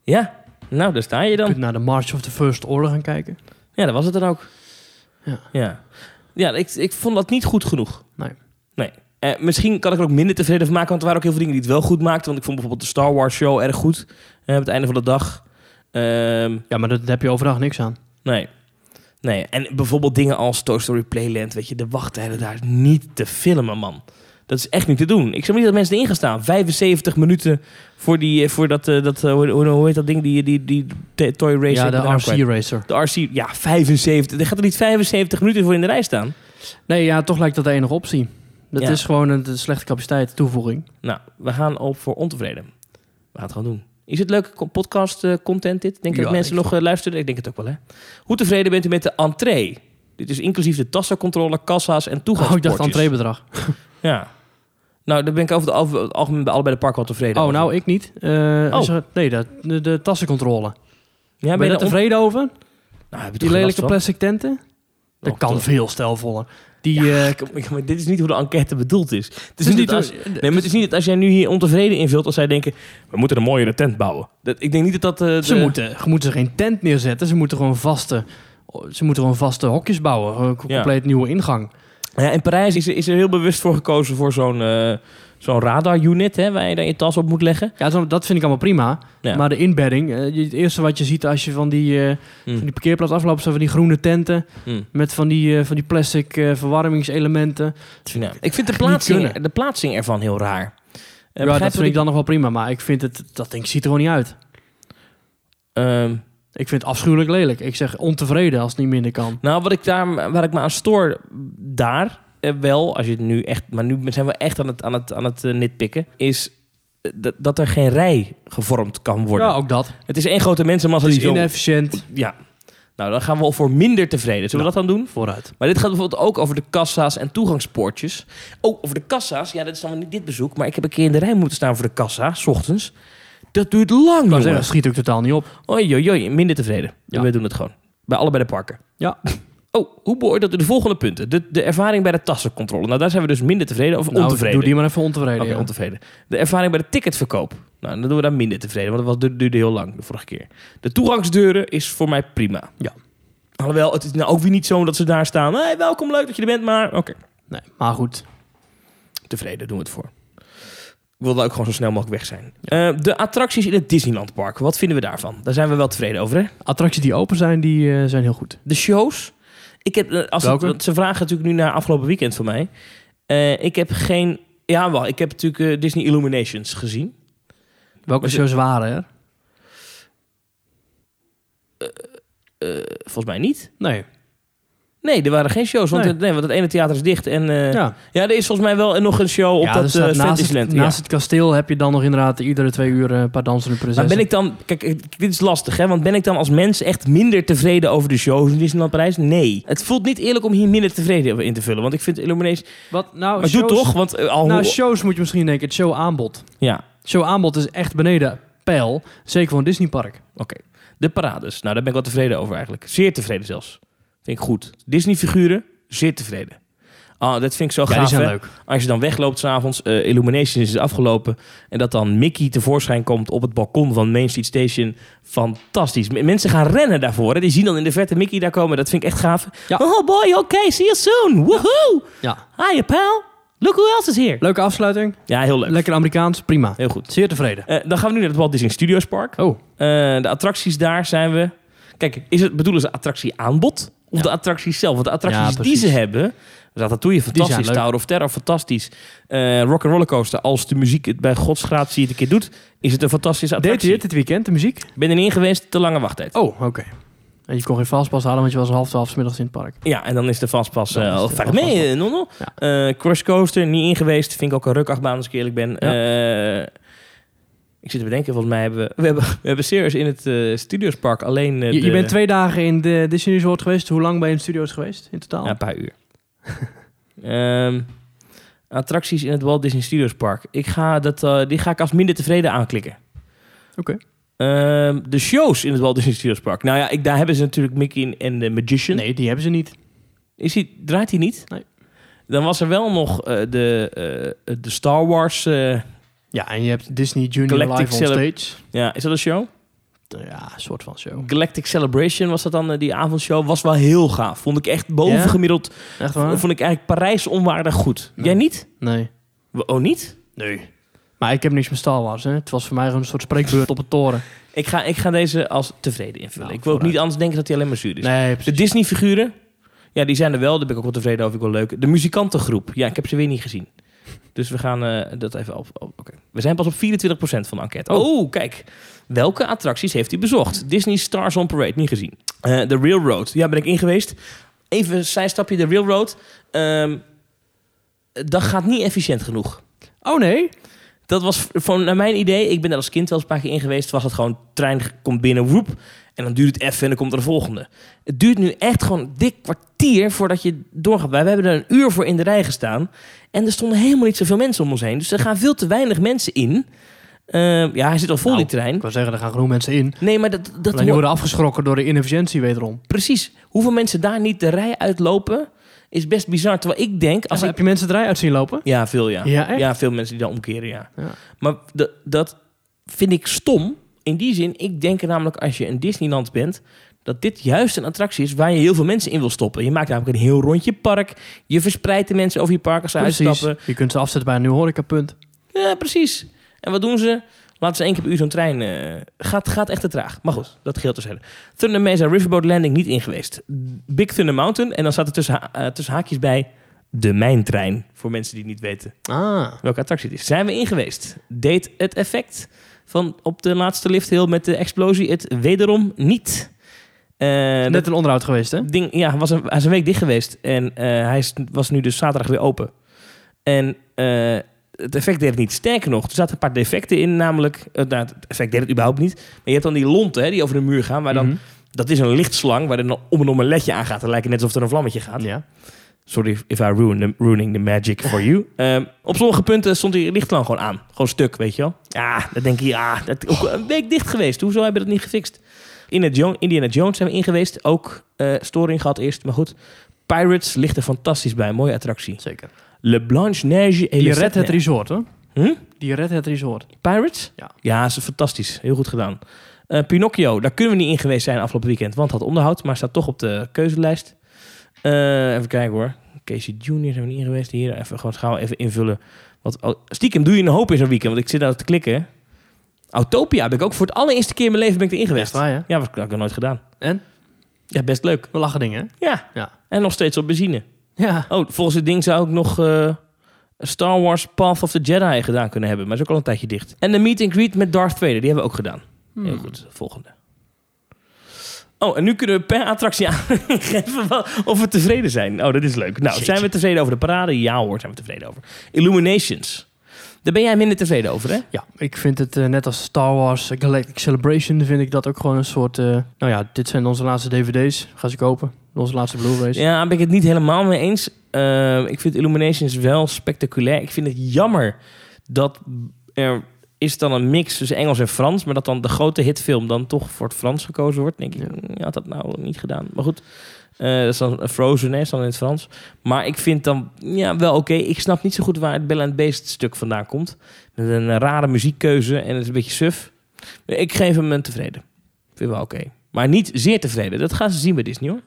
Ja, nou, daar sta je Je dan. kunt naar de March of the First Order gaan kijken. Ja, dat was het dan ook. Ja. Ja, ja ik, ik vond dat niet goed genoeg. Nee. Nee. Eh, misschien kan ik er ook minder tevreden van maken, want er waren ook heel veel dingen die het wel goed maakten. Want ik vond bijvoorbeeld de Star Wars show erg goed. eh, op het einde van de dag. Ehm, Ja, maar daar heb je overdag niks aan. nee. Nee, en bijvoorbeeld dingen als Toy Story Playland, weet je, de wachttijden daar niet te filmen, man. Dat is echt niet te doen. Ik zou niet dat mensen erin gaan staan. 75 minuten voor, die, eh, voor dat, eh, dat eh, hoe, heet dat ding, die, die, die, die toy racer. ja, de RC kwijt. Racer. De RC, ja, 75. Er gaat er niet 75 minuten voor in de rij staan. Nee, ja, toch lijkt dat de enige optie. Dat Ja. is gewoon een, slechte capaciteit toevoeging. Nou, we gaan op voor ontevreden. We gaan het gewoon doen. Is het leuke podcast content dit? Denk je Ja, dat mensen nog luisteren? Ik denk het ook wel, hè? Hoe tevreden bent u met de entree? Dit is inclusief de tassencontrole, kassa's en Oh, ik dacht entreebedrag. Ja. Nou, dan ben ik over het al- het algemeen bij allebei de parken wel tevreden Oh, over. nou, ik niet. Eh, Oh. er- nee, de, de, de tassencontrole. ja, ben je daar daar tevreden over? Nou, Die lelijke plastic tenten? Dat Oh, kan toch. veel stijlvoller. Die, eh, Ja, maar dit is niet hoe de enquête bedoeld is. Het is, niet dat als, nee, maar het is niet dat als jij nu hier ontevreden invult... als zij denken, we moeten een mooiere tent bouwen. Dat, ik denk niet dat dat... eh, Ze de- moeten, moeten geen tent neerzetten. Ze moeten gewoon vaste, ze moeten gewoon vaste hokjes bouwen. Een Ja. compleet nieuwe ingang. Ja, in Parijs is er, is er heel bewust voor gekozen voor zo'n eh, zo'n radar-unit... Hè, waar je dan je tas op moet leggen. Ja, dat vind ik allemaal prima. Ja. Maar de inbedding, eh, het eerste wat je ziet als je van die, Hm. van die parkeerplaats afloopt... zijn van die groene tenten Hm. met van die, van die plastic verwarmingselementen. Ja. Ik vind de plaatsing, de plaatsing ervan heel raar. Ja, dat vind ik dan nog wel prima. Maar ik vind het, dat ding ziet er gewoon niet uit. Ehm, Ik vind het afschuwelijk lelijk. Ik zeg ontevreden als het niet minder kan. nou, wat ik daar, waar ik me aan stoor, daar eh, wel, als je het nu echt, maar nu zijn we echt aan het, aan het, aan het eh, nitpikken, is eh, dat, dat er geen rij gevormd kan worden. Ja, ook dat. Het is één grote mensenmassa die zo... inefficiënt. Ja. Nou, dan gaan we al voor minder tevreden. Zullen we dat dan doen? Vooruit. Maar dit gaat bijvoorbeeld ook over de kassa's en toegangspoortjes. Oh, over de kassa's. Ja, dat is dan niet dit bezoek. Maar ik heb een keer in de rij moeten staan voor de kassa, s ochtends. Dat duurt lang, jongen. zeggen, schiet ook totaal niet op. Oei, oei, oei, minder tevreden. Ja. We doen het gewoon. Bij allebei de parken. Ja. Oh, hoe beoordeelt u de volgende punten? De, de ervaring bij de tassencontrole. Nou, daar zijn we dus minder tevreden of Nou, ontevreden. doe die maar even ontevreden. Ja. ontevreden. De ervaring bij de ticketverkoop. Nou, dan doen we daar minder tevreden, want dat was, duurde heel lang de vorige keer. De toegangsdeuren is voor mij prima. Ja. Alhoewel, het is nou ook weer niet zo dat ze daar staan. Hey, welkom, leuk dat je er bent, maar oké. Nee, maar goed. Tevreden, doen we het voor. Ik wil dan ook gewoon zo snel mogelijk weg zijn. Eh, de attracties in het Disneyland Park, wat vinden we daarvan? Daar zijn we wel tevreden over, hè? Attracties die open zijn, die eh, zijn heel goed. De shows. Ik heb, eh, als het- ze vragen natuurlijk nu naar afgelopen weekend van mij. Ik heb geen... Ja, wel. Ik heb natuurlijk Disney Illuminations gezien. Welke shows waren er? Volgens mij niet. Nee. Nee, er waren geen shows. Want, Nee. het, nee, want het ene theater is dicht. En eh, ja. ja. er is volgens mij wel nog een show op ja, dat staat eh, naast, het, naast ja. het kasteel heb je dan nog inderdaad iedere twee uur eh, een paar dansende Maar prinsessen. ben ik dan... Kijk, dit is lastig, hè? Want ben ik dan als mens echt minder tevreden over de shows in Disneyland Parijs? Nee. Het voelt niet eerlijk om hier minder tevreden in te vullen. Want ik vind Illumination... Wat, nou, Maar shows, doe toch, want... al Nou, hoe- shows moet je misschien denken. Het show aanbod. ja, Show aanbod is echt beneden pijl. Zeker voor een Disneypark. oké. De parades. Nou, daar ben ik wel tevreden over eigenlijk. Zeer tevreden zelfs. Vind ik goed. Disney-figuren, zeer tevreden. Ah, dat vind ik zo Ja, die gaaf, leuk. Als je dan wegloopt s'avonds, eh Illumination is afgelopen... en dat dan Mickey tevoorschijn komt op het balkon van Main Street Station. Fantastisch. Mensen gaan rennen daarvoor. Hè? Die zien dan in de verte Mickey daar komen. Dat vind ik echt gaaf. Ja. Oh boy, okay, see you soon. Woohoo! Ja. Hiya, pal. Look who else is here. Leuke afsluiting. Ja, heel leuk. Lekker Amerikaans. Prima. Heel goed. Zeer tevreden. Eh, dan gaan we nu naar het Walt Disney Studios Park. Oh, Eh, de attracties daar zijn we... Kijk, is het, bedoelen ze attractie aanbod of Ja. de attracties zelf? Want de attracties Ja, die ze hebben... Ratatouille, fantastisch. Tower of Terror, fantastisch. Eh Rock and Rollercoaster, als de muziek het bij Gods gratie het een keer doet... is het een fantastische deed je attractie. dit dit weekend, de muziek? Ben er niet in geweest, te lange wachttijd. Oh, oké. En je kon geen vastpas halen, want je was half twaalf middags in het park. Ja, en dan is de vastpas uh, al vastpas mee, eh, no, no. Eh, Crush Coaster, niet in geweest. Vind ik ook een rukachtbaan als ik eerlijk ben. Ja. Ik zit te bedenken, volgens mij hebben we... We hebben, we hebben serieus in het eh Studiospark alleen... eh, Je, bent twee dagen in de Disney Resort geweest. Hoe lang ben je in de studio's geweest in totaal? Ja, een paar uur. Ehm, attracties in het Walt Disney Studios Park. Ik ga dat, eh, die ga ik als minder tevreden aanklikken. Oké. Ehm, de shows in het Walt Disney Studios Park. Nou ja, ik, daar hebben ze natuurlijk Mickey en de Magician. Nee, die hebben ze niet. Is die, draait hij niet? Nee. Dan was er wel nog de, de Star Wars... Ja, en je hebt Disney Junior Galactic Live on Stage. ja, is dat een show? Ja, een soort van show. Galactic Celebration was dat dan, eh, die avondshow. Was wel heel gaaf. Vond ik echt bovengemiddeld. Echt waar? Vond ik eigenlijk Parijs onwaardig goed. Nee. Jij niet? Nee. Oh, niet? Nee. Maar ik heb niks met Star Wars, hè. Het was voor mij gewoon een soort spreekbeurt op een toren. Ik ga, ik ga deze als tevreden invullen. Nou, ik wil ook niet anders denken dat hij alleen maar zuur is. Nee, De. Disney-figuren, ja, die zijn er wel. Daar ben ik ook wel tevreden over. Ik wel leuk. De muzikantengroep, ja, ik heb ze weer niet gezien. Dus we gaan eh, dat even op. We zijn pas op 24% van de enquête. Oh. kijk. Welke attracties heeft u bezocht? Disney Stars on Parade, niet gezien. Eh, De Railroad, ja, ben ik in geweest. Even een zijstapje, de Railroad. Ehm, dat gaat niet efficiënt genoeg. Oh nee? Dat was van naar mijn idee. Ik ben daar als kind wel eens een paar keer in geweest. Was het gewoon trein komt binnen, woep. En dan duurt het even en dan komt er de volgende. Het duurt nu echt gewoon een dik kwartier voordat je doorgaat. Wij hebben er een uur voor in de rij gestaan. En er stonden helemaal niet zoveel mensen om ons heen. Dus er gaan veel te weinig mensen in. Eh, ja, hij zit al vol Nou, die trein. Ik wil zeggen, er gaan genoeg mensen in. Nee, maar dat, dat Alleen die hoort- worden afgeschrokken door de inefficiëntie wederom. precies. Hoeveel mensen daar niet de rij uitlopen, is best bizar. Terwijl ik denk, als ik Heb je mensen de rij uit zien lopen? Ja, veel ja. Ja, echt? Ja, veel mensen die dan omkeren, ja. Ja. Maar dat vind ik stom. In die zin, ik denk er namelijk als je een Disneyland bent... dat dit juist een attractie is waar je heel veel mensen in wil stoppen. Je maakt namelijk een heel rondje park. Je verspreidt de mensen over je park als ze Precies. uitstappen. Je kunt ze afzetten bij een nieuw horecapunt. Ja, precies. En wat doen ze? Laten ze één keer per uur zo'n trein... eh, gaat, gaat echt te traag. Maar goed, dat geldt terzijde. Thunder Mesa Riverboat Landing niet in geweest. Big Thunder Mountain. En dan staat er tussen, ha- eh, tussen haakjes bij... De mijntrein. Voor mensen die het niet weten Ah. welke attractie het is. Zijn we in geweest? Deed het effect van op de laatste lift heel met de explosie het wederom niet? Eh, Net dat een onderhoud geweest, hè? ding ja, was een, hij is een week dicht geweest. En eh, hij is, was nu dus zaterdag weer open. En eh, het effect deed het niet. Sterker nog, er zaten een paar defecten in. Namelijk, nou, het effect deed het überhaupt niet. Maar je hebt dan die lonten hè, die over de muur gaan. Waar dan, Mhm. Dat is een lichtslang waar er dan om en om een ledje aan gaat. Dan lijkt het net alsof er een vlammetje gaat. Ja. Sorry if I ruin the, ruining the magic for you. Ehm, op sommige punten stond die lichtlang gewoon aan. Gewoon stuk, weet je wel. Ja, dan denk je, ja, dat is ook een week dicht geweest. Hoezo hebben we dat niet gefixt? In het Jo- Indiana Jones zijn we in geweest. Ook eh, storing gehad eerst, maar goed. Pirates ligt er fantastisch bij. Mooie attractie. Zeker. Le Blanche Neige. et Die le Red Sept het resort, hoor. Hm? Die Red het resort. Pirates? Ja. Ja, is fantastisch. Heel goed gedaan. Eh, Pinocchio, daar kunnen we niet in geweest zijn afgelopen weekend, want het had onderhoud, maar staat toch op de keuzelijst. Eh, even kijken hoor. Casey Junior zijn we niet geweest. Hier even gewoon we even invullen. Wat, oh, stiekem doe je een hoop in zo'n weekend, want ik zit daar te klikken. Autopia ben ik ook voor het allereerste keer in mijn leven ben ik erin geweest. Waar? Ja, dat heb ik nog nooit gedaan. En? Ja, best leuk. We lachen dingen, hè? Ja. Ja. En nog steeds op benzine. Ja. Oh, volgens het ding zou ik nog eh, Star Wars Path of the Jedi gedaan kunnen hebben. Maar dat is ook al een tijdje dicht. En de meet and greet met Darth Vader, die hebben we ook gedaan. Heel Hmm. goed, volgende. Oh, en nu kunnen we per attractie aangeven of we tevreden zijn. Oh, dat is leuk. Nou, zijn we tevreden over de parade? Ja hoor, zijn we tevreden over. Illuminations. Daar ben jij minder tevreden over, hè? Ja, ik vind het eh, net als Star Wars eh, Galactic Celebration, vind ik dat ook gewoon een soort... eh, nou ja, dit zijn onze laatste dvd's. Ga ze kopen. Onze laatste Blu-rays. Ja, daar ben ik het niet helemaal mee eens. Ik vind Illuminations wel spectaculair. Ik vind het jammer dat er is dan een mix tussen Engels en Frans, maar dat dan de grote hitfilm dan toch voor het Frans gekozen wordt. Denk ik, Ja. ja. had dat nou niet gedaan. Maar goed, eh, dat is dan Frozen, hè, is dan in het Frans. Maar ik vind dan ja, wel oké. Ik snap niet zo goed waar het Bell and Beast stuk vandaan komt. Met een rare muziekkeuze en het is een beetje suf. Ik geef hem een tevreden. Vind wel oké. Maar niet zeer tevreden. Dat gaan ze zien bij Disney hoor.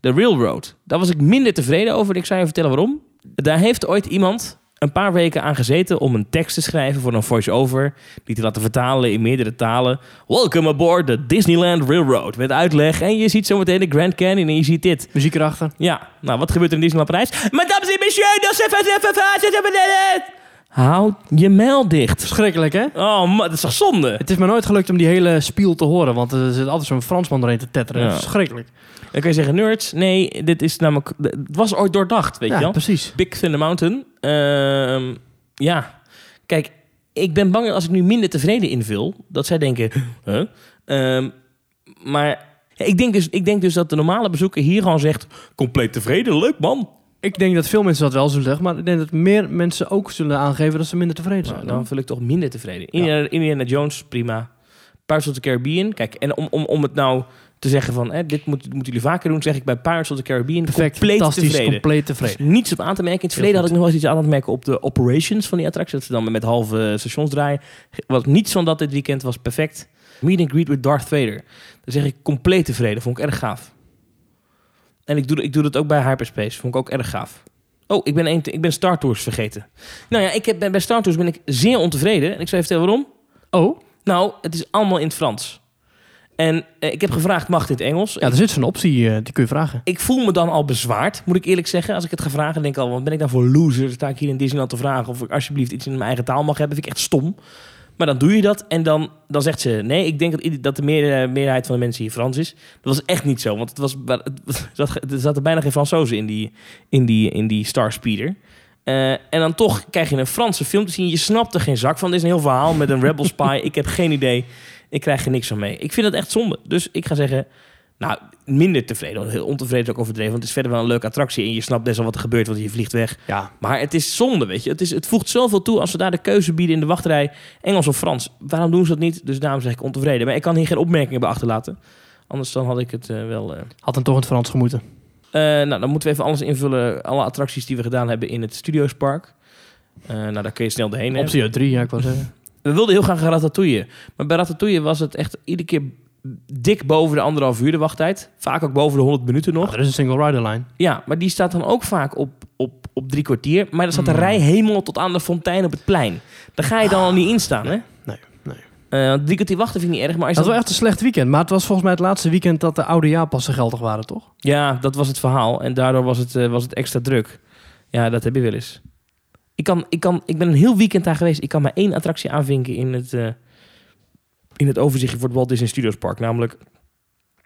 De Railroad. Daar was ik minder tevreden over. Ik zou je vertellen waarom. Daar heeft ooit iemand een paar weken aan gezeten om een tekst te schrijven voor een voice-over. Die te laten vertalen in meerdere talen. Welcome aboard the Disneyland Railroad. Met uitleg. En je ziet zometeen de Grand Canyon en je ziet dit. Muziek erachter. Ja, nou wat gebeurt er in Disneyland Parijs? Madame et messieurs, dat is Houd je mijl dicht. Verschrikkelijk, hè? Oh, man, dat is toch zonde? Het is me nooit gelukt om die hele spiel te horen, want er zit altijd zo'n Fransman doorheen te tetteren. Ja. Verschrikkelijk. Dan kun je zeggen, nerds, nee, dit is namelijk... Het was ooit doordacht, weet ja, je wel? precies. Big Thunder Mountain. Ehm, ja, kijk, ik ben bang als ik nu minder tevreden invul, dat zij denken, huh? Ehm, maar ik, denk dus, ik denk dus dat de normale bezoeker hier gewoon zegt, compleet tevreden, leuk man. Ik denk dat veel mensen dat wel zullen zeggen, maar ik denk dat meer mensen ook zullen aangeven dat ze minder tevreden zijn. Nou, dan vul ik toch minder tevreden. Indiana, Indiana Jones, prima. Pirates of the Caribbean, kijk, en om, om, om het nou te zeggen van, hè, dit, moet, moeten jullie vaker doen, zeg ik bij Pirates of the Caribbean, Perfect, compleet fantastisch, tevreden. compleet tevreden. niets op aan te merken. In het verleden had ik nog wel eens iets aan te merken op de operations van die attractie. Dat ze dan met halve stations draaien. Wat niets van dat dit weekend was perfect. Meet and greet with Darth Vader. Dan zeg ik compleet tevreden. Vond ik erg gaaf. En ik doe, ik doe dat ook bij Hyperspace. Vond ik ook erg gaaf. Oh, ik ben, een, ik ben Star Tours vergeten. Nou ja, ik heb, bij Star Tours ben ik zeer ontevreden. En ik zal even vertellen waarom. Oh, Nou, het is allemaal in het Frans. En eh, ik heb gevraagd, mag dit Engels? ja, er zit zo'n optie, eh, die kun je vragen. ik voel me dan al bezwaard, moet ik eerlijk zeggen. Als ik het ga vragen, denk ik al, wat ben ik dan voor loser? Sta ik hier in Disneyland te vragen of ik alsjeblieft iets in mijn eigen taal mag hebben. Vind ik echt stom. Maar dan doe je dat en dan, dan zegt ze... Nee, ik denk dat, dat de meer, meerderheid van de mensen hier Frans is. Dat was echt niet zo, want het was, het zat, er zaten bijna geen Fransozen in die, in die, in die Star Speeder. Eh, en dan toch krijg je een Franse film te zien. Je snapt er geen zak van. Dit is een heel verhaal met een Rebel Spy. ik heb geen idee. Ik krijg er niks van mee. Ik vind het echt zonde. Dus ik ga zeggen... Nou, minder tevreden. Heel ontevreden ook overdreven. Want het is verder wel een leuke attractie. En je snapt best wel wat er gebeurt, want je vliegt weg. Ja, Maar het is zonde, weet je. Het, is, het voegt zoveel toe als ze daar de keuze bieden in de wachtrij. Engels of Frans. Waarom doen ze dat niet? Dus daarom zeg ik ontevreden. Maar ik kan hier geen opmerkingen bij achterlaten. Anders dan had ik het eh, wel... eh. had dan toch in het Frans gemoeten. Eh, nou, dan moeten we even alles invullen. Alle attracties die we gedaan hebben in het Studiospark. Nou, daar kun je snel doorheen. Optie uit drie, ja, ik zeggen. We wilden heel graag ratatouille. Maar bij ratatouille was het echt iedere keer dik boven de anderhalf uur de wachttijd. Vaak ook boven de 100 minuten nog. Ja, er is een single rider line. Ja, maar die staat dan ook vaak op, op, op drie kwartier. Maar dan staat de Hmm. rij helemaal tot aan de fontein op het plein. Daar ga je dan al niet in staan, hè? Nee, nee. Want drie kwartier wachten vind ik niet erg. Maar als Het was dat... wel echt een slecht weekend, maar het was volgens mij het laatste weekend dat de oude jaarpassen geldig waren, toch? Ja, dat was het verhaal. En daardoor was het, eh, was het extra druk. Ja, dat heb je wel eens. Ik, kan, ik, kan, ik ben een heel weekend daar geweest. Ik kan maar één attractie aanvinken in het, eh, in het overzichtje voor het Walt Disney Studios Park. Namelijk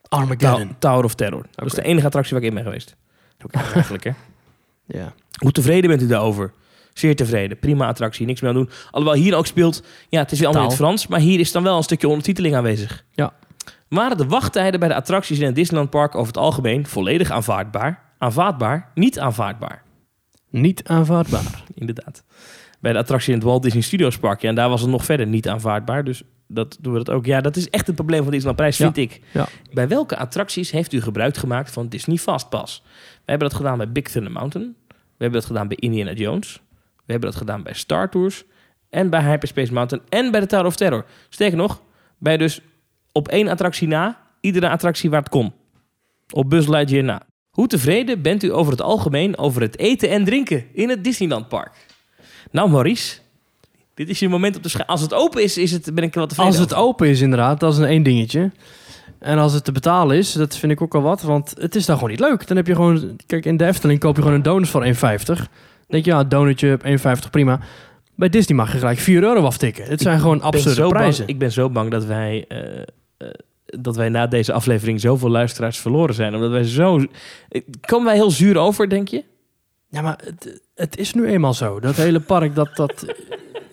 Armageddon. Tower of Terror. Dat is de enige attractie waar ik in ben geweest. Ook eigenlijk, hè? Ja. Hoe tevreden bent u daarover? Zeer tevreden. Prima attractie, niks meer aan doen. Alhoewel hier ook speelt, ja, het is wel allemaal in het. Frans, maar hier is dan wel een stukje ondertiteling aanwezig. Ja. Waren de wachttijden bij de attracties in het Disneyland Park over het algemeen volledig aanvaardbaar? Aanvaardbaar? Niet aanvaardbaar. Niet aanvaardbaar. Inderdaad. Bij de attractie in het Walt Disney Studios Park, ja, en daar was het nog verder niet aanvaardbaar. Dus dat doen we dat ook. Ja, dat is echt het probleem van Disneyland Prijs, Ja. vind ik. Ja. Bij welke attracties heeft u gebruik gemaakt van Disney Fastpass? We hebben dat gedaan bij Big Thunder Mountain. We hebben dat gedaan bij Indiana Jones. We hebben dat gedaan bij Star Tours. En bij Hyperspace Mountain. En bij de Tower of Terror. Sterker nog, bij dus op één attractie na, iedere attractie waar het kon. Op Buzz Lightyear na. Hoe tevreden bent u over het algemeen over het eten en drinken in het Disneyland Park? Nou, Maurice, dit is je moment op de schijn. Als het open is, is het, ben ik wat tevreden Als het over. open is, inderdaad, dat is een één dingetje. En als het te betalen is, dat vind ik ook al wat. Want het is dan gewoon niet leuk. Dan heb je gewoon... Kijk, in de Efteling koop je gewoon een donut voor 1,50. Dan denk je, ja, een donutje op 1,50, prima. Bij Disney mag je gelijk 4 euro aftikken. Het zijn gewoon Ik absurde prijzen. Bang, ik ben zo bang dat wij, eh, eh, dat wij na deze aflevering zoveel luisteraars verloren zijn. Omdat wij zo... Eh, Komen wij heel zuur over, denk je? Ja, maar het, het is nu eenmaal zo. Dat hele park, dat... dat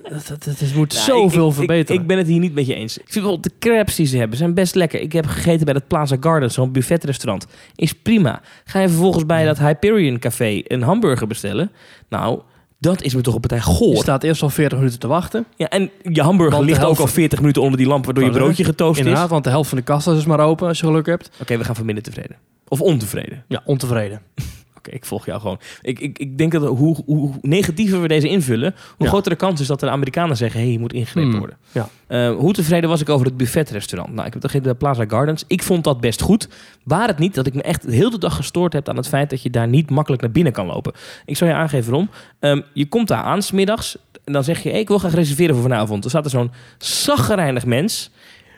dat, dat, moet Nou, zoveel ik- ik- verbeteren. Ik, ik ben het hier niet met je eens. Ik vind bijvoorbeeld de crabs die ze hebben, zijn best lekker. Ik heb gegeten bij dat Plaza Garden, zo'n buffetrestaurant. Is prima. Ga je vervolgens bij dat Hyperion Café een hamburger bestellen? Nou, dat is me toch een partij je goor. staat eerst al 40 minuten te wachten. Ja, en je hamburger Want ligt ook al 40 minuten onder die lamp, waardoor je broodje getoast is. Inderdaad, want de helft van de kassa is maar open als je geluk hebt. Oké, we gaan van minder tevreden. Of ontevreden. Ja, ontevreden. Ik volg jou gewoon. Ik, ik, ik denk dat hoe, hoe negatiever we deze invullen, hoe Ja. groter de kans is dat de Amerikanen zeggen: hé, hey, je moet ingegrepen Hmm, worden. ja. Eh, hoe tevreden was ik over het buffetrestaurant? Nou, ik heb gegeten bij Plaza Gardens. Ik vond dat best goed. Waar het niet dat ik me echt heel de dag gestoord heb aan het feit dat je daar niet makkelijk naar binnen kan lopen. Ik zal je aangeven waarom. Ehm, je komt daar aan smiddags en dan zeg je: hey, ik wil graag reserveren voor vanavond. Dan staat er zo'n zaggerijnig mens.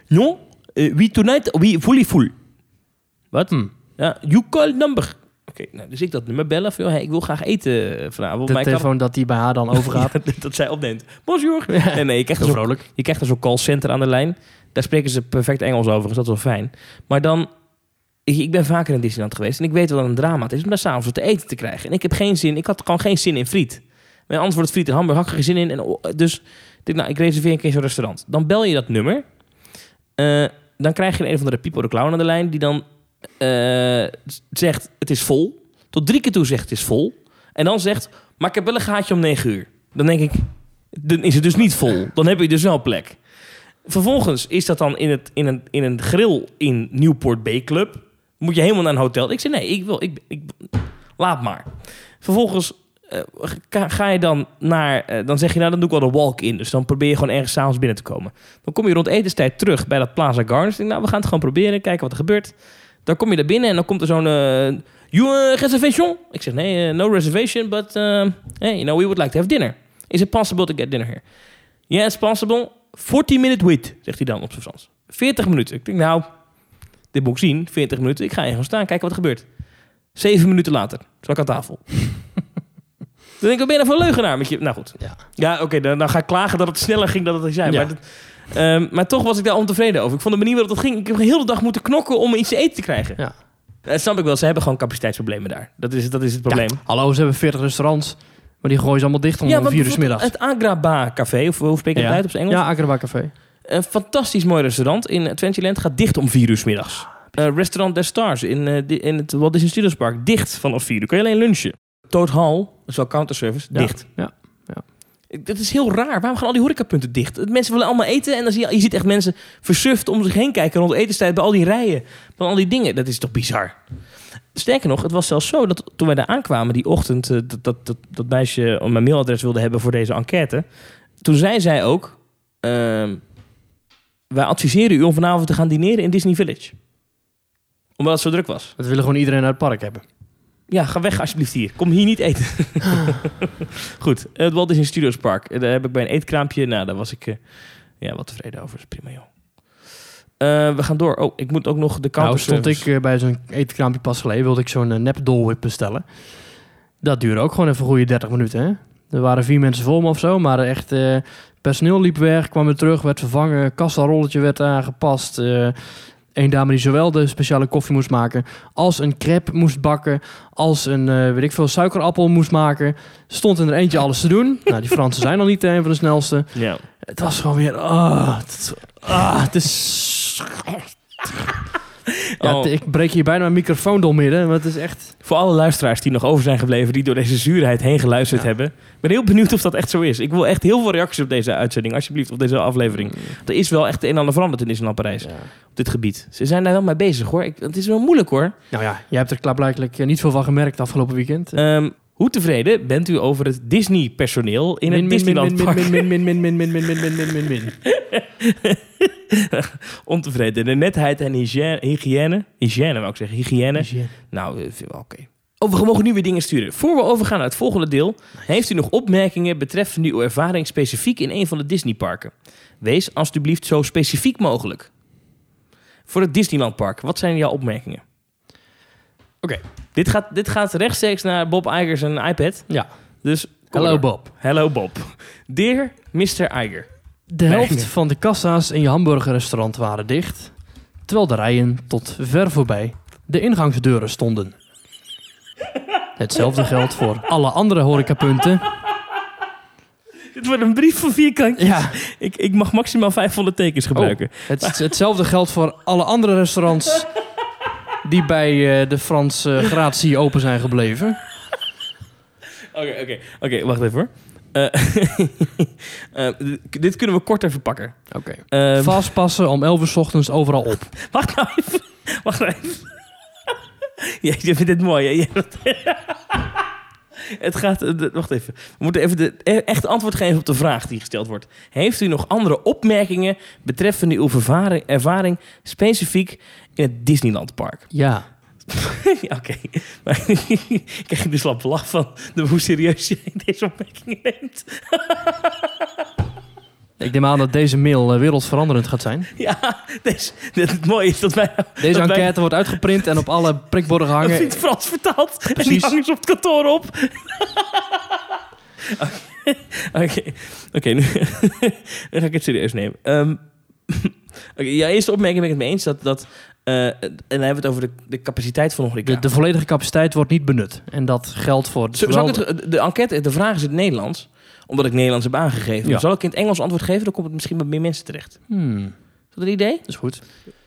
Non, eh, we tonight, we fully full. Wat? Hmm. Ja, you call number. Oké, nou, dus ik dat nummer bellen. Van, hey, ik wil graag eten eh, vanavond. De maar ik kan- telefoon dat die bij haar dan overgaat. Ja, dat zij opneemt. Bonjour. Nee, nee, je krijgt er zo'n vrolijk. je krijgt zo'n callcenter aan de lijn. Daar spreken ze perfect Engels over, dus dat is wel fijn. Maar dan... Ik, ben vaker in Disneyland geweest en ik weet wel dat een drama het is om daar s'avonds wat te eten te krijgen. En ik heb geen zin, ik had gewoon geen zin in friet. Wordt het friet en hamburger, had ik er geen zin in. En, oh, dus ik denk, nou, ik reserveer een keer zo'n restaurant. Dan bel je dat nummer. Eh, dan krijg je een of andere Pipo de Clown aan de lijn... die dan eh, zegt, het is vol. Tot drie keer toe zegt, het is vol. En dan zegt, maar ik heb wel een gaatje om 9 uur. Dan denk ik, dan is het dus niet vol. Dan heb je dus wel plek. Vervolgens is dat dan in, het, in, een, in een grill in Newport Bay Club. Moet je helemaal naar een hotel. Ik zei, nee, ik wil, ik, ik, laat maar. Vervolgens eh, ga, je dan naar, eh, dan zeg je nou, dan doe ik wel de walk-in. Dus dan probeer je gewoon ergens s'avonds binnen te komen. Dan kom je rond etenstijd terug bij dat Plaza Gardens. Denk, nou, we gaan het gewoon proberen, kijken wat er gebeurt. Dan kom je daar binnen en dan komt er zo'n... eh you uh, reservation? Ik zeg, nee, eh, no reservation, but hey, you know, we would like to have dinner. Is it possible to get dinner here? Yeah, it's possible. 40 minute wait, zegt hij dan op zijn Frans. 40 minuten. Ik denk, nou, dit moet ik zien. 40 minuten. Ik ga even staan, kijken wat er gebeurt. Zeven minuten later, zat ik aan tafel. Dan denk ik, wat ben je nou voor een leugenaar met je... Nou goed. Ja. Ja, oké, dan, dan ga ik klagen dat het sneller ging dan het zei. Ja. Maar, dat- ehm, maar toch was ik daar ontevreden over. Ik vond de manier waarop dat ging... Ik heb de hele dag moeten knokken om iets te eten te krijgen. Ja. Dat snap ik wel. Ze hebben gewoon capaciteitsproblemen daar. Dat is, dat is het probleem. Ja, hallo, ze hebben 40 restaurants, maar die gooien ze allemaal dicht om Ja, 4 uur 's middags. Het Agraba Café, of hoe spreek je het uit op zijn Engels? Ja, Agraba Café. Een fantastisch mooi restaurant in Adventureland gaat dicht om 4 uur 's middags. Eh, restaurant des Stars in, eh, di- in het Walt Disney Studios Park dicht vanaf 4 uur. Kun je alleen lunchen. Toad Hall, dat is wel counterservice, dicht. Ja. Dat is heel raar. Waarom gaan al die horecapunten dicht? Mensen willen allemaal eten en dan zie je, je ziet echt mensen versuft om zich heen kijken rond etenstijd bij al die rijen. Van al die dingen. Dat is toch bizar? Sterker nog, het was zelfs zo dat toen wij daar aankwamen die ochtend, eh, dat, dat, dat, dat meisje mijn mailadres wilde hebben voor deze enquête. Toen zei zij ook, ehm, wij adviseren u om vanavond te gaan dineren in Disney Village. Omdat het zo druk was. Dat willen gewoon iedereen uit het park hebben. Ja, ga weg alsjeblieft hier. Kom hier niet eten. Goed, het Walt Disney Studios Park. Eh, Daar heb ik bij een eetkraampje. Nou, daar was ik eh, ja, wat tevreden over. Dat is prima, joh. Eh, we gaan door. Oh, ik moet ook nog de Nou, counter stond ik eh, bij zo'n etenkraampje pas geleden, wilde ik zo'n uh, nep dolwip bestellen. Dat duurde ook gewoon even een goede 30 minuten, hè? Er waren vier mensen voor me of zo, maar echt... eh, personeel liep weg, kwam weer terug, werd vervangen, kassarolletje werd aangepast. eh Eén dame die zowel de speciale koffie moest maken, als een crepe moest bakken, als een, eh, weet ik veel, suikerappel moest maken. Stond in er eentje alles te doen. nou, die Fransen zijn al niet een van de snelste. Ja. Het was gewoon weer... ah, het, ah, het is... Ja, Oh. ik breek hier bijna mijn microfoon door midden, maar het is echt... Voor alle luisteraars die nog over zijn gebleven, die door deze zuurheid heen geluisterd Ja. hebben. Ik ben heel benieuwd of dat echt zo is. Ik wil echt heel veel reacties op deze uitzending, alsjeblieft, op deze aflevering. Er is wel echt een en ander veranderd in Disneyland Parijs, Ja. op dit gebied. Ze zijn daar wel mee bezig, hoor. Ik, het is wel moeilijk, hoor. Nou ja, jij hebt er klaarblijkelijk eh, niet veel van gemerkt afgelopen weekend. Ehm, hoe tevreden bent u over het Disney-personeel in het Min, min, min, Disneyland min, Park? min, min, min, min, min, min, min, min, min, min, min, min. Ontevreden. De netheid en hygiëne, hygiëne, hygiëne wou ik zeggen, hygiëne. Nou, eh, oké. Oh, we mogen nu weer dingen sturen. Voor we overgaan naar het volgende deel, heeft u nog opmerkingen betreffende uw ervaring specifiek in een van de Disneyparken? Wees alsjeblieft zo specifiek mogelijk. Voor het Disneylandpark, wat zijn jouw opmerkingen? Oké. Dit gaat, dit gaat rechtstreeks naar Bob Iger zijn iPad. Ja. Dus Hallo. Bob. Hello Bob. Dear Mr. Iger. De helft Nee. van de kassa's in je hamburgerrestaurant waren dicht, terwijl de rijen tot ver voorbij de ingangsdeuren stonden. Hetzelfde geldt voor alle andere horecapunten. Dit wordt een brief van vierkant. Ja, Ik, ik mag maximaal 500 tekens gebruiken. het, hetzelfde geldt voor alle andere restaurants die bij eh, de Franse gratie open zijn gebleven. Oké, oké, oké, wacht even hoor. Eh, eh, dit- kunnen we kort even pakken. Oké. Ehm, Vastpassen om 11 uur 's ochtends overal op. wacht nou even. Wacht nou even. ja, je vindt dit mooi, hè? Het gaat... Wacht even. We moeten even de, e- echt antwoord geven op de vraag die gesteld wordt. Heeft u nog andere opmerkingen betreffende uw ervaring specifiek in het Disneylandpark? Ja. ja, oké. Maar ik krijg de slappe lach van de, hoe serieus jij deze opmerkingen neemt. Ik neem aan dat deze mail eh, wereldveranderend gaat zijn. Ja, deze, dit, het mooie is dat wij... Deze dat wij- enquête wordt uitgeprint en op alle prikborden Dat gehangen. vindt Frans vertaald. En die Precies. hangen ze op het kantoor op. Oké, oké, oké, nu, nu ga ik het serieus nemen. Ehm, Oké, ja, eerste opmerking ben ik het mee eens. Dat, dat, eh, en dan hebben we het over de, de capaciteit van de horeca. De, de volledige capaciteit wordt niet benut. En dat geldt voor... Zal ik het, de enquête, de vraag is in het Nederlands. Omdat ik Nederlands heb aangegeven. Ja. Zal ik in het Engels antwoord geven? Dan komt het misschien bij meer mensen terecht. Hmm, Is dat een idee? dat is goed.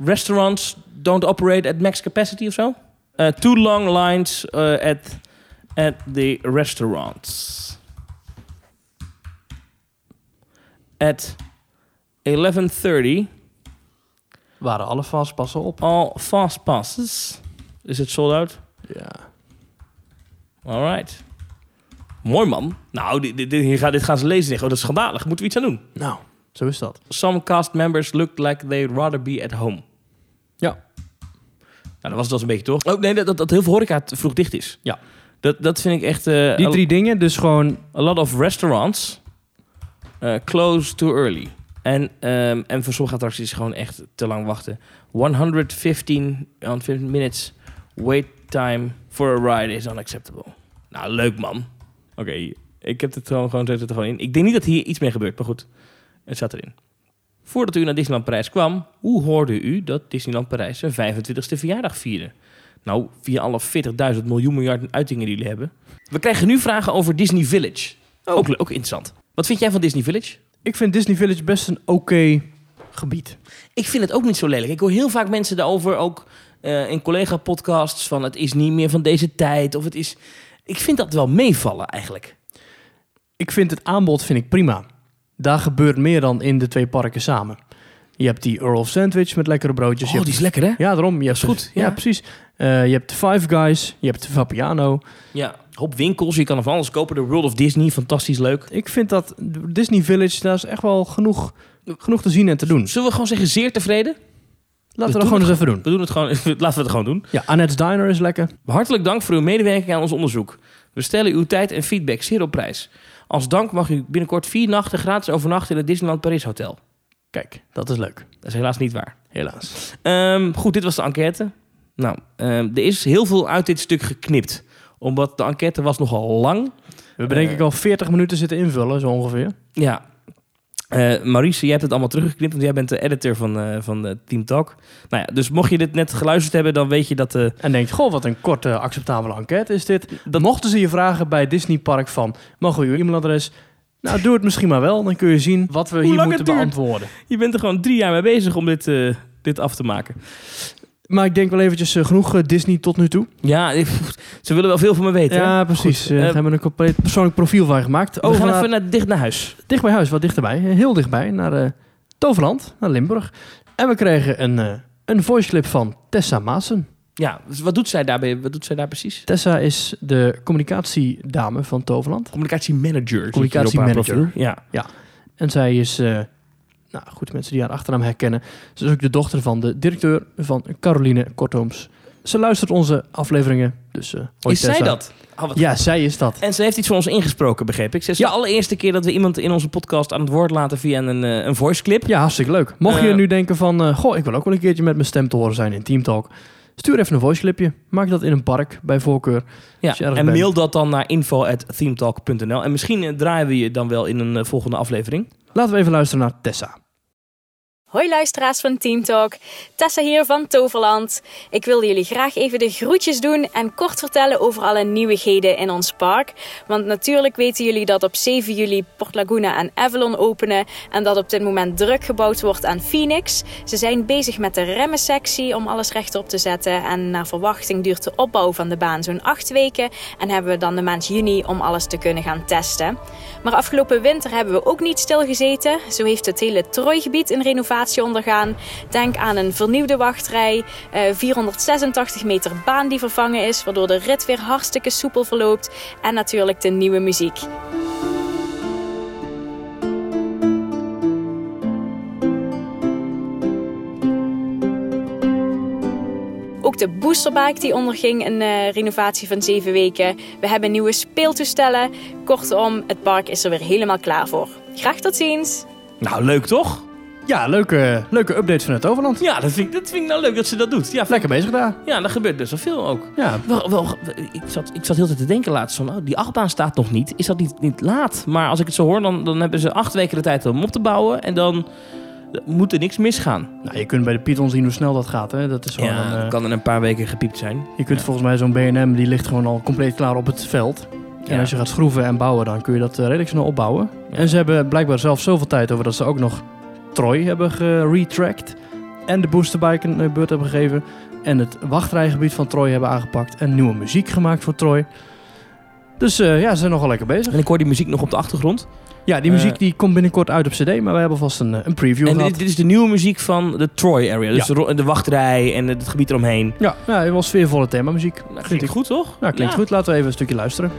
Restaurants don't operate at max capacity of zo? Uh, too long lines uh, at, at the restaurants. At 11.30, Waren alle vastpassen op? all fast passes. Is het sold out? Ja. Alright. Mooi man. Nou, dit, dit, gaat, dit gaan ze lezen oh, dat is schandalig. Moeten we iets aan doen? Nou, zo is dat. Some cast members looked like they'd rather be at home. Ja. Nou, dat was het wel een beetje toch? Oh nee, dat, dat, dat heel veel horeca te vroeg dicht is. Ja. Dat, dat vind ik echt... eh, Die drie dingen, dus gewoon... A lot of restaurants eh, close too early. En, ehm, en voor sommige attracties is gewoon echt te lang wachten. 115 on 15 minutes wait time for a ride is unacceptable. Nou, leuk man. Oké, ik heb het gewoon, gewoon, zet het er gewoon in. Ik denk niet dat hier iets mee gebeurt, maar goed. Het staat erin. Voordat u naar Disneyland Parijs kwam, hoe hoorde u dat Disneyland Parijs zijn 25e verjaardag vierde? Nou, via alle 40.000 miljoen miljard uitingen die jullie hebben. We krijgen nu vragen over Disney Village. Ook, le- ook interessant. Wat vind jij van Disney Village? Ik vind Disney Village best een oké gebied. Ik vind het ook niet zo lelijk. Ik hoor heel vaak mensen daarover, ook eh, in collega-podcasts, van het is niet meer van deze tijd. Of het is... Ik vind dat wel meevallen eigenlijk. Ik vind het aanbod vind ik prima. Daar gebeurt meer dan in de twee parken samen. Je hebt die Earl of Sandwich met lekkere broodjes. Oh, je hebt die is lekker hè? Ja, daarom. Je hebt is goed, Ja, ja. precies. Eh, je hebt de Five Guys, je hebt de Vapiano. Ja. Hoop winkels, je kan er van alles kopen. De World of Disney, fantastisch leuk. Ik vind dat Disney Village, daar is echt wel genoeg, genoeg te zien en te doen. Zullen we gewoon zeggen zeer tevreden? Laten we doen dat gewoon het eens even doen. We doen het gewoon, laten we het gewoon doen. Ja, Annette's Diner is lekker. Hartelijk dank voor uw medewerking aan ons onderzoek. We stellen uw tijd en feedback zeer op prijs. Als dank mag u binnenkort vier nachten gratis overnachten in het Disneyland Paris Hotel. Kijk, dat is leuk. Dat is helaas niet waar. Helaas. Ehm, goed, dit was de enquête. Nou, ehm, er is heel veel uit dit stuk geknipt. Omdat de enquête was nogal lang. We hebben denk ik al 40 minuten zitten invullen, zo ongeveer. Ja. Eh Maurice, jij hebt het allemaal teruggeknipt, want jij bent de editor van, eh, van eh, Team Talk. Nou ja, dus mocht je dit net geluisterd hebben, dan weet je dat... eh, En denkt, goh, wat een korte, acceptabele enquête is dit. Dan mochten ze je vragen bij Disney Park van, mogen we uw e-mailadres? Nou, doe het misschien maar wel. Dan kun je zien wat we Hoe hier lang moeten het duurt. beantwoorden. je bent er gewoon drie jaar mee bezig om dit, eh, dit af te maken. Maar ik denk wel eventjes eh, genoeg eh, Disney tot nu toe. Ja, ik- ze willen wel veel van me weten. hè? Ja, precies. Goed, Eh, eh, Daar hebben we een compleet persoonlijk profiel van gemaakt. We Over gaan naar, even naar, dicht naar huis. dicht bij huis, wat dichterbij. eh, Heel dichtbij, naar eh, Toverland, naar Limburg. En we kregen een, eh een voice clip van Tessa Maassen. Ja, dus wat doet zij daarbij? Wat doet zij daar precies? Tessa is de communicatiedame van Toverland. Communicatiemanager. Communicatiemanager. Ja. En zij is, eh, nou goed, mensen die haar achternaam herkennen. Ze is ook de dochter van de directeur van Caroline Kortooms. Ze luistert onze afleveringen, dus eh hoi Is zij dat? Oh, Ja, zij is dat. En ze heeft iets voor ons ingesproken, begreep ik. Ze is Ja. de allereerste keer dat we iemand in onze podcast aan het woord laten via een, eh, een voice clip. Ja, hartstikke leuk. Mocht je nu denken van, goh, ik wil ook wel een keertje met mijn stem te horen zijn in Team Talk. Stuur even een voice clipje. Maak dat in een park, bij voorkeur. Ja, en bent. mail dat dan naar info.themetalk.nl. En misschien eh, draaien we je dan wel in een eh, volgende aflevering. Laten we even luisteren naar Tessa. Hoi luisteraars van Team Talk, Tessa hier van Toverland. Ik wilde jullie graag even de groetjes doen en kort vertellen over alle nieuwigheden in ons park. Want natuurlijk weten jullie dat op 7 juli Port Laguna en Avalon openen en dat op dit moment druk gebouwd wordt aan Phoenix. Ze zijn bezig met de remmensectie om alles rechtop te zetten en naar verwachting duurt de opbouw van de baan zo'n 8 weken en hebben we dan de maand juni om alles te kunnen gaan testen. Maar afgelopen winter hebben we ook niet stilgezeten. Zo heeft het hele Trooigebied een renovatie ondergaan. Denk aan een vernieuwde wachtrij, eh, 486 meter baan die vervangen is, waardoor de rit weer hartstikke soepel verloopt. En natuurlijk de nieuwe muziek. Ook de boosterbike die onderging een eh, renovatie van 7 weken. We hebben nieuwe speeltoestellen. Kortom, het park is er weer helemaal klaar voor. Graag tot ziens! Nou, leuk toch? Ja, leuke, leuke update vanuit Toverland. Ja, dat vind, ik, dat vind ik nou leuk dat ze dat doet. Ja, Lekker bezig daar. ja daar gebeurt best wel veel ook. Ja, Wel, wel, ik, zat, ik zat heel de tijd te denken laatst van, oh, die achtbaan staat nog niet. Is dat niet, niet laat? Maar als ik het zo hoor, dan, dan hebben ze acht weken de tijd om op te bouwen. En dan moet er niks misgaan. Nou, je kunt bij de Python zien hoe snel dat gaat. Hè? Dat is gewoon Ja, een, eh, kan er een paar weken gepiept zijn. Je kunt Ja. volgens mij zo'n B&M, die ligt gewoon al compleet klaar op het veld. En als je gaat schroeven en bouwen, dan kun je dat eh, redelijk snel opbouwen. En ze hebben blijkbaar zelf zoveel tijd over dat ze ook nog Troy hebben geretracked. En de boosterbike een eh, beurt hebben gegeven. En het wachtrijgebied van Troy hebben aangepakt. En nieuwe muziek gemaakt voor Troy. Dus eh, ja, ze zijn nogal lekker bezig. En ik hoor die muziek nog op de achtergrond. Ja, die Eh, muziek die komt binnenkort uit op cd. Maar wij hebben vast een, eh, een preview En gehad. dit, dit is de nieuwe muziek van de Troy area. Dus Ja. de, wachtrij en het gebied eromheen. Ja, ja, het was sfeervolle themamuziek. Nou, klinkt goed, toch? Ja, klinkt Ja. goed. Laten we even een stukje luisteren.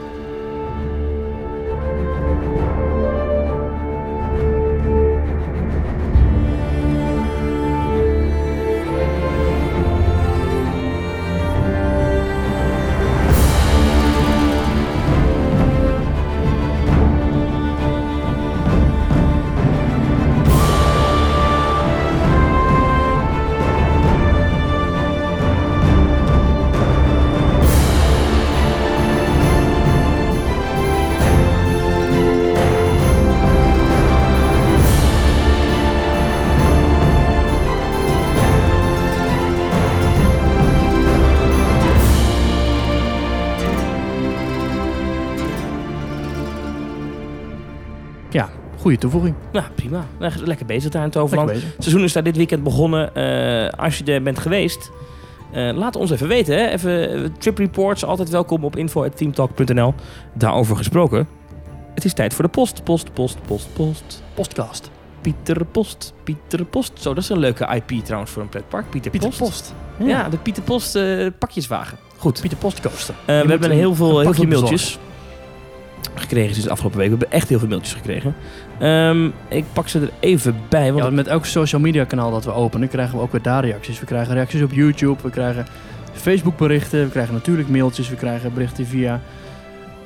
Goede toevoeging. Nou, prima. Nou, Lekker bezig daar in Toverland. Lekker bezig. Het seizoen is daar dit weekend begonnen. Eh, als je er bent geweest, eh, laat ons even weten. Hè? Even eh, trip reports, altijd welkom op info.teamtalk.nl. Daarover gesproken. Het is tijd voor de post. Post, post, post, post. Postcast. Pieter Post, Pieter Post. Zo, dat is een leuke IP trouwens voor een pretpark. Pieter, Pieter Post. Post. Ja, de Pieter Post eh, pakjeswagen. Goed. Pieter Postcoaster. Eh, we hebben een- heel veel, een heel veel mailtjes gekregen sinds de afgelopen week. We hebben echt heel veel mailtjes gekregen. Ehm, ik pak ze er even bij. Want met elk social media kanaal dat we openen, krijgen we ook weer daar reacties. We krijgen reacties op YouTube, we krijgen Facebook berichten, we krijgen natuurlijk mailtjes, we krijgen berichten via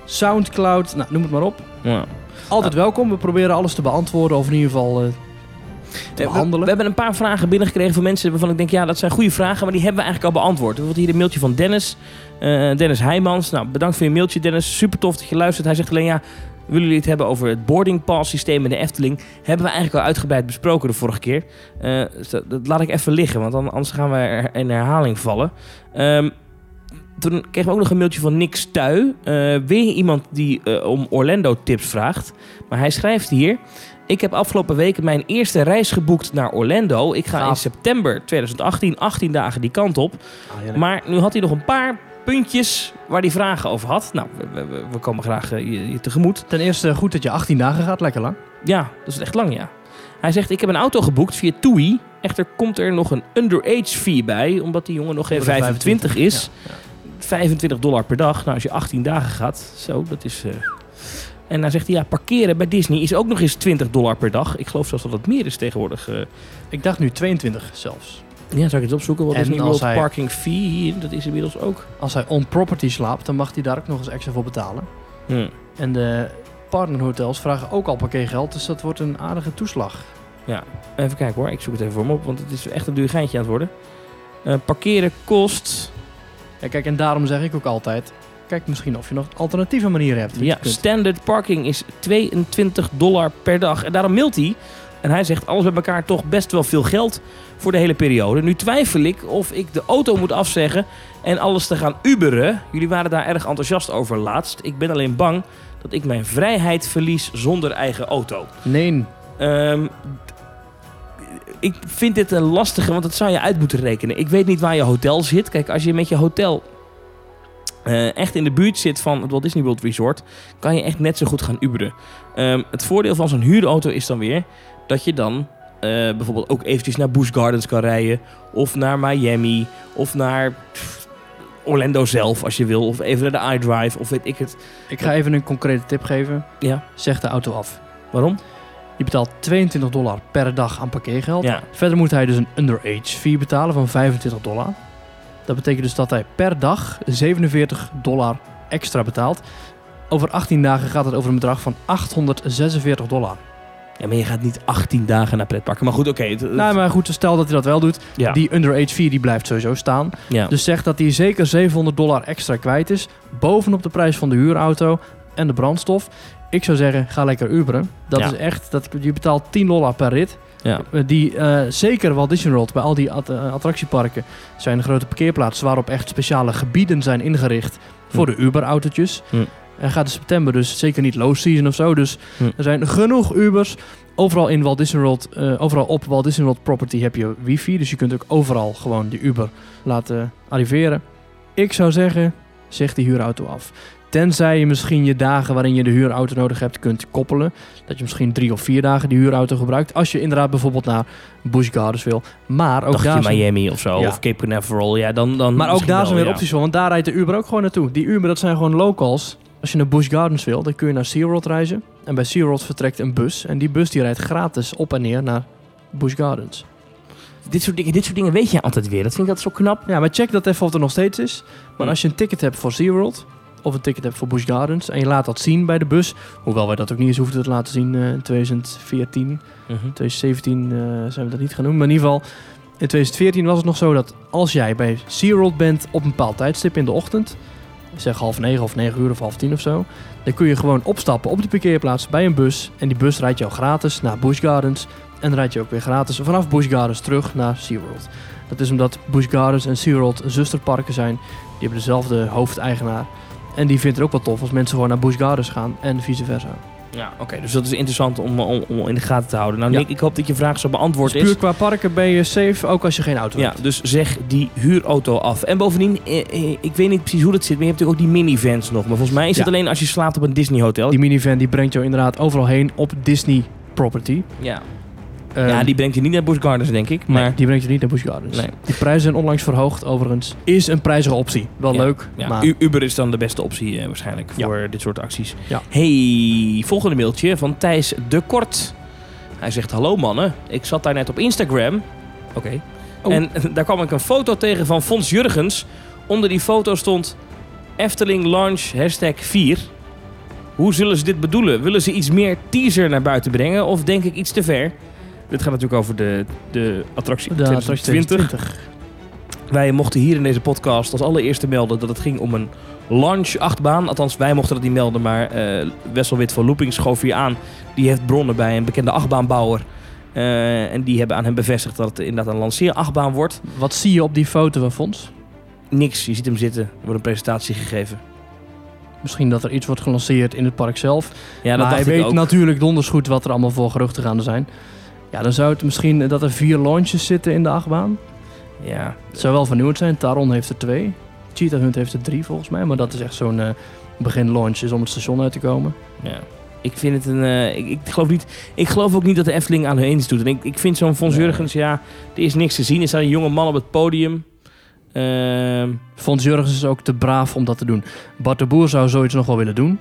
Soundcloud, nou noem het maar op. ja. Altijd welkom, we proberen alles te beantwoorden of in ieder geval eh, te Eh, we, behandelen. we hebben een paar vragen binnengekregen van mensen waarvan ik denk, ja, dat zijn goede vragen, maar die hebben we eigenlijk al beantwoord. Bijvoorbeeld hier een mailtje van Dennis, eh, Dennis Heijmans. Nou, bedankt voor je mailtje, Dennis. Super tof dat je luistert. Hij zegt alleen, ja, willen jullie het hebben over het boarding pass systeem in de Efteling? Hebben we eigenlijk al uitgebreid besproken de vorige keer. Eh, dus dat, dat laat ik even liggen, want anders gaan we er in herhaling vallen. Ehm, toen kregen we ook nog een mailtje van Nick Stuy. Eh, weer iemand die eh, om Orlando tips vraagt. Maar hij schrijft hier... Ik heb afgelopen weken mijn eerste reis geboekt naar Orlando. Ik ga in september 2018, 18 dagen die kant op. Ah. Maar nu had hij nog een paar puntjes waar hij vragen over had. Nou, we, we, we komen graag eh, je, je tegemoet. Ten eerste goed dat je 18 dagen gaat, lekker lang. Ja, dat is echt lang, ja. Hij zegt, ik heb een auto geboekt via TUI. Echter komt er nog een underage fee bij, omdat die jongen nog geen 25 is. Ja, ja. 25 dollar per dag. Nou, als je 18 dagen gaat, zo, dat is... eh. En dan zegt hij, ja, parkeren bij Disney is ook nog eens 20 dollar per dag. Ik geloof zelfs dat het meer is tegenwoordig. eh. Ik dacht nu 22 zelfs. Ja, zou ik het opzoeken? Wat En Disney als World hij- Parking Fee hier, dat is inmiddels ook. Als hij on property slaapt, dan mag hij daar ook nog eens extra voor betalen. Hm. En de partnerhotels vragen ook al parkeergeld, dus dat wordt een aardige toeslag. Even kijken hoor, ik zoek het even voor me op, want het is echt een duur geintje aan het worden. Eh, parkeren kost, Ja, kijk, en daarom zeg ik ook altijd, kijk misschien of je nog alternatieve manieren hebt. ja, standard parking is 22 dollar per dag. En daarom mailt hij, en hij zegt alles bij elkaar toch best wel veel geld voor de hele periode. Nu twijfel ik of ik de auto moet afzeggen en alles te gaan uberen. Jullie waren daar erg enthousiast over laatst. Ik ben alleen bang dat ik mijn vrijheid verlies zonder eigen auto. Nee, Ehm, ik vind dit een lastige, want dat zou je uit moeten rekenen. Ik weet niet waar je hotel zit. Kijk, als je met je hotel eh, echt in de buurt zit van het Walt Disney World Resort, kan je echt net zo goed gaan uberen. Ehm, het voordeel van zo'n huurauto is dan weer dat je dan eh, bijvoorbeeld ook eventjes naar Busch Gardens kan rijden, of naar Miami, of naar pff, Orlando zelf als je wil, of even naar de iDrive, of weet ik het. ik ga even een concrete tip geven. Ja, Zeg de auto af. waarom? Je betaalt 22 dollar per dag aan parkeergeld. Ja, Verder moet hij dus een underage fee betalen van 25 dollar. Dat betekent dus dat hij per dag 47 dollar extra betaalt. Over 18 dagen gaat het over een bedrag van 846 dollar. Ja maar je gaat niet 18 dagen naar pretparken. Maar goed, oké. Nou, maar goed, stel dat hij dat wel doet. ja. Die underage fee die blijft sowieso staan. ja. Dus zeg dat hij zeker 700 dollar extra kwijt is. Bovenop de prijs van de huurauto en de brandstof. Ik zou zeggen, ga lekker uberen. Dat Ja. is echt, dat, je betaalt 10 dollar per rit. Ja. Eh, Die, eh, zeker Walt Disney World, bij al die at- eh, attractieparken, zijn grote parkeerplaatsen waarop echt speciale gebieden zijn ingericht voor de Uber-autootjes. Hm. Er gaat in september dus zeker niet low season of zo. Dus Hm. er zijn genoeg Ubers. Overal in Walt Disney World, eh, overal op Walt Disney World property heb je wifi. Dus je kunt ook overal gewoon die Uber laten arriveren. Ik zou zeggen, zeg die huurauto af. Tenzij je misschien je dagen waarin je de huurauto nodig hebt kunt koppelen. Dat je misschien drie of vier dagen die huurauto gebruikt. Als je inderdaad bijvoorbeeld naar Busch Gardens wil. Maar ook Dacht je daar zijn, Miami of zo, Ja. of Cape Canaveral, ja, dan... dan maar ook daar wel, zijn weer ja. opties voor. Want daar rijdt de Uber ook gewoon naartoe. Die Uber, dat zijn gewoon locals. Als je naar Busch Gardens wil, dan kun je naar SeaWorld reizen. En bij SeaWorld vertrekt een bus. En die bus die rijdt gratis op en neer naar Busch Gardens. Dit soort, dingen, dit soort dingen weet je altijd weer. Dat vind ik dat zo knap. Ja, maar check dat even of het er nog steeds is. Maar Hm. als je een ticket hebt voor SeaWorld... of een ticket hebt voor Busch Gardens... en je laat dat zien bij de bus... hoewel wij dat ook niet eens hoefden te laten zien eh, in 2014... Mhm. 2017 eh, zijn we dat niet gaan doen. Maar in ieder geval, in 2014 was het nog zo dat als jij bij SeaWorld bent op een bepaald tijdstip in de ochtend, zeg half negen of negen uur of half tien of zo, dan kun je gewoon opstappen op die parkeerplaats bij een bus. En die bus rijdt jou gratis naar Busch Gardens. En dan rijd je ook weer gratis vanaf Busch Gardens terug naar SeaWorld. Dat is omdat Busch Gardens en SeaWorld zusterparken zijn. Die hebben dezelfde hoofdeigenaar. En die vindt het ook wel tof als mensen gewoon naar Busch Gardens gaan en vice versa. Ja, oké. dus dat is interessant om, om, om in de gaten te houden. Nou, Ja. Nick, ik hoop dat je vraag zo beantwoord Dus is. puur qua parken ben je safe, ook als je geen auto Ja, hebt. dus zeg die huurauto af. En bovendien, eh, eh, ik weet niet precies hoe dat zit, maar je hebt natuurlijk ook die minivans nog. Maar volgens mij is het Ja. alleen als je slaapt op een Disney hotel. Die minivan die brengt jou inderdaad overal heen op Disney property. Ja. Ehm, ja, die brengt je niet naar Busch Gardens, denk ik. nee, Maar die brengt je niet naar Busch Gardens. Nee. Die prijzen zijn onlangs verhoogd overigens. Is een prijzige optie. Wel Ja, leuk, ja, maar Uber is dan de beste optie eh, waarschijnlijk Ja. voor dit soort acties. Hey, volgende mailtje van Thijs de Kort. Hij zegt, hallo mannen, ik zat daar net op Instagram. Oké. Oh. En daar kwam ik een foto tegen van Fons Jurgens. Onder die foto stond Efteling Launch hashtag 4. Hoe zullen ze dit bedoelen? Willen ze iets meer teaser naar buiten brengen of denk ik iets te ver? Dit gaat natuurlijk over de, de attractie de 2020. 2020. Wij mochten hier in deze podcast als allereerste melden dat het ging om een launch achtbaan. Althans, wij mochten dat niet melden, maar eh Wesselwit van Looping schoof hier aan. Die heeft bronnen bij een bekende achtbaanbouwer. Eh, en die hebben aan hem bevestigd dat het inderdaad een lanceerachtbaan wordt. Wat zie je op die foto van Fons? Niks, je ziet hem zitten. Er wordt een presentatie gegeven. Misschien dat er iets wordt gelanceerd in het park zelf. Ja, dat maar hij weet ook. natuurlijk donders goed wat er allemaal voor geruchten gaande zijn. Ja, dan zou het misschien eh, dat er vier launches zitten in de achtbaan. Ja, Het zou wel vernieuwd zijn. Taron heeft er twee. Cheetah Hunt heeft er drie volgens mij. Maar dat is echt zo'n eh, begin launch is om het station uit te komen. ja. Ik vind het een... eh, ik, ik, geloof niet, ik geloof ook niet dat de Efteling aan hun eens doet. En ik, ik vind zo'n Fons. Jurgens, ja, er is niks te zien. Er staat een jonge man op het podium. Ehm Fons Jurgens is ook te braaf om dat te doen. Bart de Boer zou zoiets nog wel willen doen.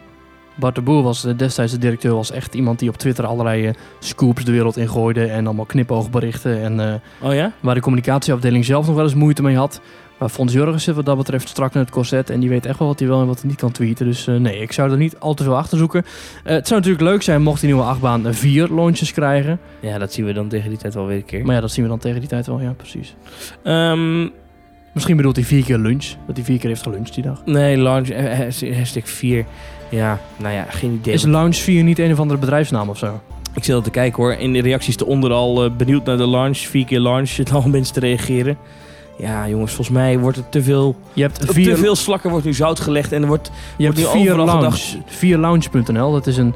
Bart de Boer was destijds de directeur, was echt iemand die op Twitter allerlei eh, scoops de wereld ingooide en allemaal knipoogberichten. En eh, oh ja? waar de communicatieafdeling zelf nog wel eens moeite mee had. Maar Fons Jurgens zit wat dat betreft strak in het corset en die weet echt wel wat hij wel en wat hij niet kan tweeten. Dus eh, nee, ik zou er niet al te veel achter zoeken. Het zou natuurlijk leuk zijn mocht die nieuwe achtbaan vier launches krijgen. Ja, dat zien we dan tegen die tijd wel weer een keer. Maar ja, dat zien we dan tegen die tijd wel, ja precies. Ehm, Misschien bedoelt hij vier keer lunch, dat hij vier keer heeft geluncht die dag. nee, launch, has- hashtag 4. Ja, nou ja, geen idee. Is Lounge 4 niet een of andere bedrijfsnaam of zo? Ik zit al te kijken hoor. In de reacties eronder al eh, benieuwd naar de launch. Vier keer launch. Zitten al mensen te reageren. Ja, jongens, volgens mij wordt er te veel... Je hebt vier, te veel slakken wordt nu zout gelegd. En er wordt... je hebt nu vier lounge. gedacht- Vierlounge.nl, dat is een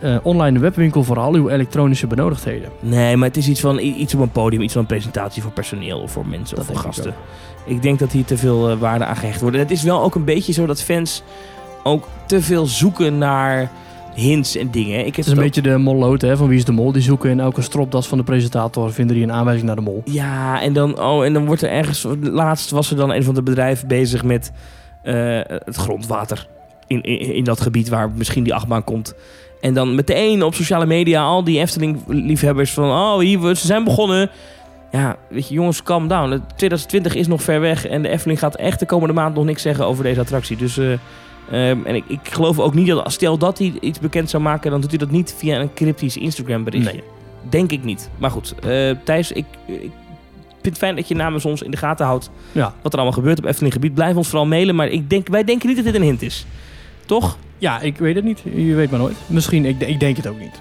eh, online webwinkel voor al uw elektronische benodigdheden. Nee, maar het is iets van iets op een podium. Iets van een presentatie voor personeel of voor mensen Dat of voor ik gasten. Ik, denk dat hier te veel eh, waarde aan gehecht wordt. En het is wel ook een beetje zo dat fans ook te veel zoeken naar hints en dingen. Ik heb Het is een ook- beetje de molloot hè, van Wie is de Mol. Die zoeken in elke stropdas van de presentator, vinden die een aanwijzing naar de mol. Ja, en dan, oh, en dan wordt er ergens... Laatst was er dan een van de bedrijven bezig met eh, het grondwater. In, in, in dat gebied waar misschien die achtbaan komt. En dan meteen op sociale media al die Efteling-liefhebbers van... Oh, hier, ze zijn begonnen. Ja, weet je, jongens, calm down. 2020 is nog ver weg. En de Efteling gaat echt de komende maand nog niks zeggen over deze attractie. Dus... eh, ehm, en ik, ik geloof ook niet dat... Stel dat hij iets bekend zou maken... dan doet hij dat niet via een cryptisch Instagram berichtje. Nee. Denk ik niet. Maar goed, eh, Thijs, ik, ik vind het fijn dat je namens ons in de gaten houdt Ja. wat er allemaal gebeurt op Efteling gebied. Blijf ons vooral mailen, maar ik denk, wij denken niet dat dit een hint is. Toch? ja, ik weet het niet. Je weet maar nooit. Misschien, ik, ik denk het ook niet.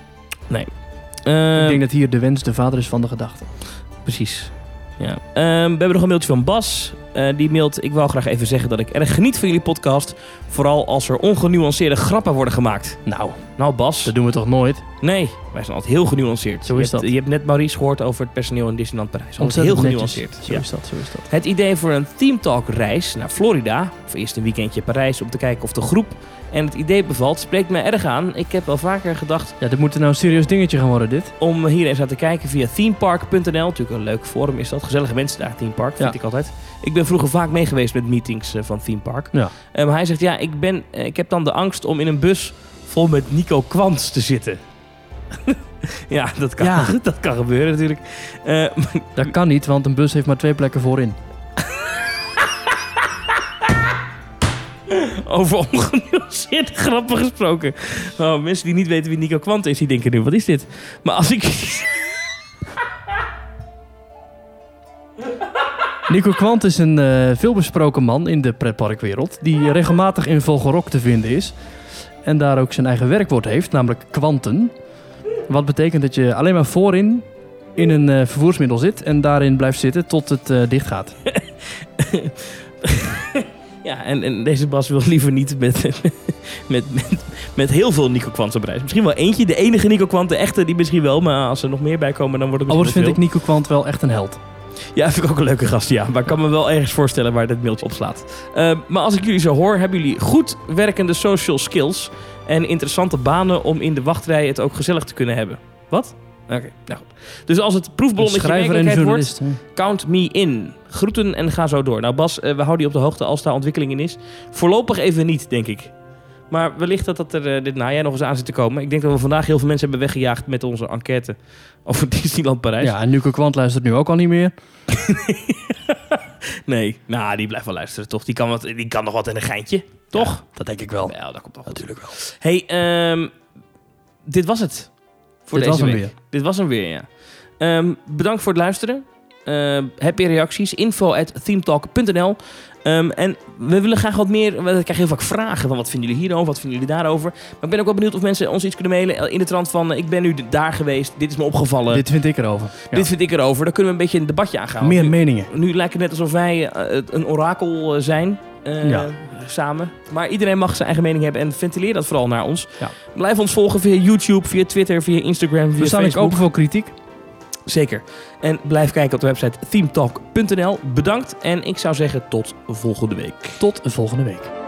Eh, Ik denk dat hier de wens de vader is van de gedachte. Precies. Ja. Ehm, we hebben nog een mailtje van Bas. Eh, die mailt, ik wou graag even zeggen dat ik erg geniet van jullie podcast. Vooral als er ongenuanceerde grappen worden gemaakt. Nou, Nou Bas, dat doen we toch nooit? nee, wij zijn altijd heel genuanceerd. Zo je is hebt, dat. Je hebt net Maurice gehoord over het personeel in Disneyland Parijs. Altijd heel netjes. genuanceerd. Zo Ja. is dat, zo is dat. Het idee voor een Team Talk reis naar Florida, of eerst een weekendje Parijs om te kijken of de groep en het idee bevalt, spreekt mij erg aan. Ik heb wel vaker gedacht Ja, dit moet nou een serieus dingetje gaan worden, dit. om hier eens aan te kijken via themepark.nl. Natuurlijk een leuk forum is dat. Gezellige mensen daar, Theme Park, vind Ja. ik altijd. Ik ben vroeger vaak mee geweest met meetings eh, van Theme Park. Ja. Eh, maar hij zegt, ja, ik, ben, eh, ik heb dan de angst om in een bus vol met Nico Kwants te zitten. ja, dat kan, Ja. dat kan gebeuren natuurlijk. Dat kan niet, want een bus heeft maar twee plekken voorin. over ongenuanceerde grappen gesproken. Oh, mensen die niet weten wie Nico Kwant is, die denken nu, wat is dit? Maar als ik... Nico Kwant is een eh, veelbesproken man in de pretparkwereld... die regelmatig in Vogelrok te vinden is. En daar ook zijn eigen werkwoord heeft, namelijk kwanten. Wat betekent dat je alleen maar voorin in een eh, vervoersmiddel zit... en daarin blijft zitten tot het eh, dicht gaat. Ja, en, en deze Bas wil liever niet met, met, met, met heel veel Nico Kwants op reis. Misschien wel eentje, de enige Nico Kwant, de echte, die misschien wel. Maar als er nog meer bij komen, dan wordt het Overigens misschien vind ik Nico Kwant wel echt een held. Ja, vind ik ook een leuke gast, ja. Maar ik kan me wel ergens voorstellen waar dit mailtje opslaat. Uh, maar als ik jullie zo hoor, hebben jullie goed werkende social skills... en interessante banen om in de wachtrij het ook gezellig te kunnen hebben. Wat? Oké, nou goed. Dus als het proefballonnetje schrijver en werkelijkheid wordt... Count me in. Groeten en ga zo door. Nou Bas, eh, we houden je op de hoogte als daar ontwikkeling in is. Voorlopig even niet, denk ik. Maar wellicht dat dat er eh, dit najaar nog eens aan zit te komen. Ik denk dat we vandaag heel veel mensen hebben weggejaagd met onze enquête over Disneyland Parijs. Ja, en Nico Kwant luistert nu ook al niet meer. Nee, nou die blijft wel luisteren toch. Die kan, wat, die kan nog wat in een geintje, toch? Dat denk ik wel. Ja, dat komt toch goed. Natuurlijk wel. Hey, ehm, dit was het. Voor Dit deze was hem week. weer. Dit was hem weer, ja. Ehm, bedankt voor het luisteren. Ehm, heb je reacties? Info at themetalk.nl Ehm, En we willen graag wat meer... We krijgen heel vaak vragen van wat vinden jullie hierover, wat vinden jullie daarover. Maar ik ben ook wel benieuwd of mensen ons iets kunnen mailen in de trant van... eh, ik ben nu daar geweest, dit is me opgevallen, dit, Dit vind ik erover. Ja. vind ik erover. Dan kunnen we een beetje een debatje aangaan. Meer nu, meningen. nu lijkt het net alsof wij eh, een orakel eh, zijn. eh, Ja. Samen. Maar iedereen mag zijn eigen mening hebben en ventileer dat vooral naar ons. Ja. Blijf ons volgen via YouTube, via Twitter, via Instagram, via We staan ook open voor kritiek. Zeker. En blijf kijken op de website themetalk.nl. Bedankt en ik zou zeggen tot volgende week. Tot volgende week.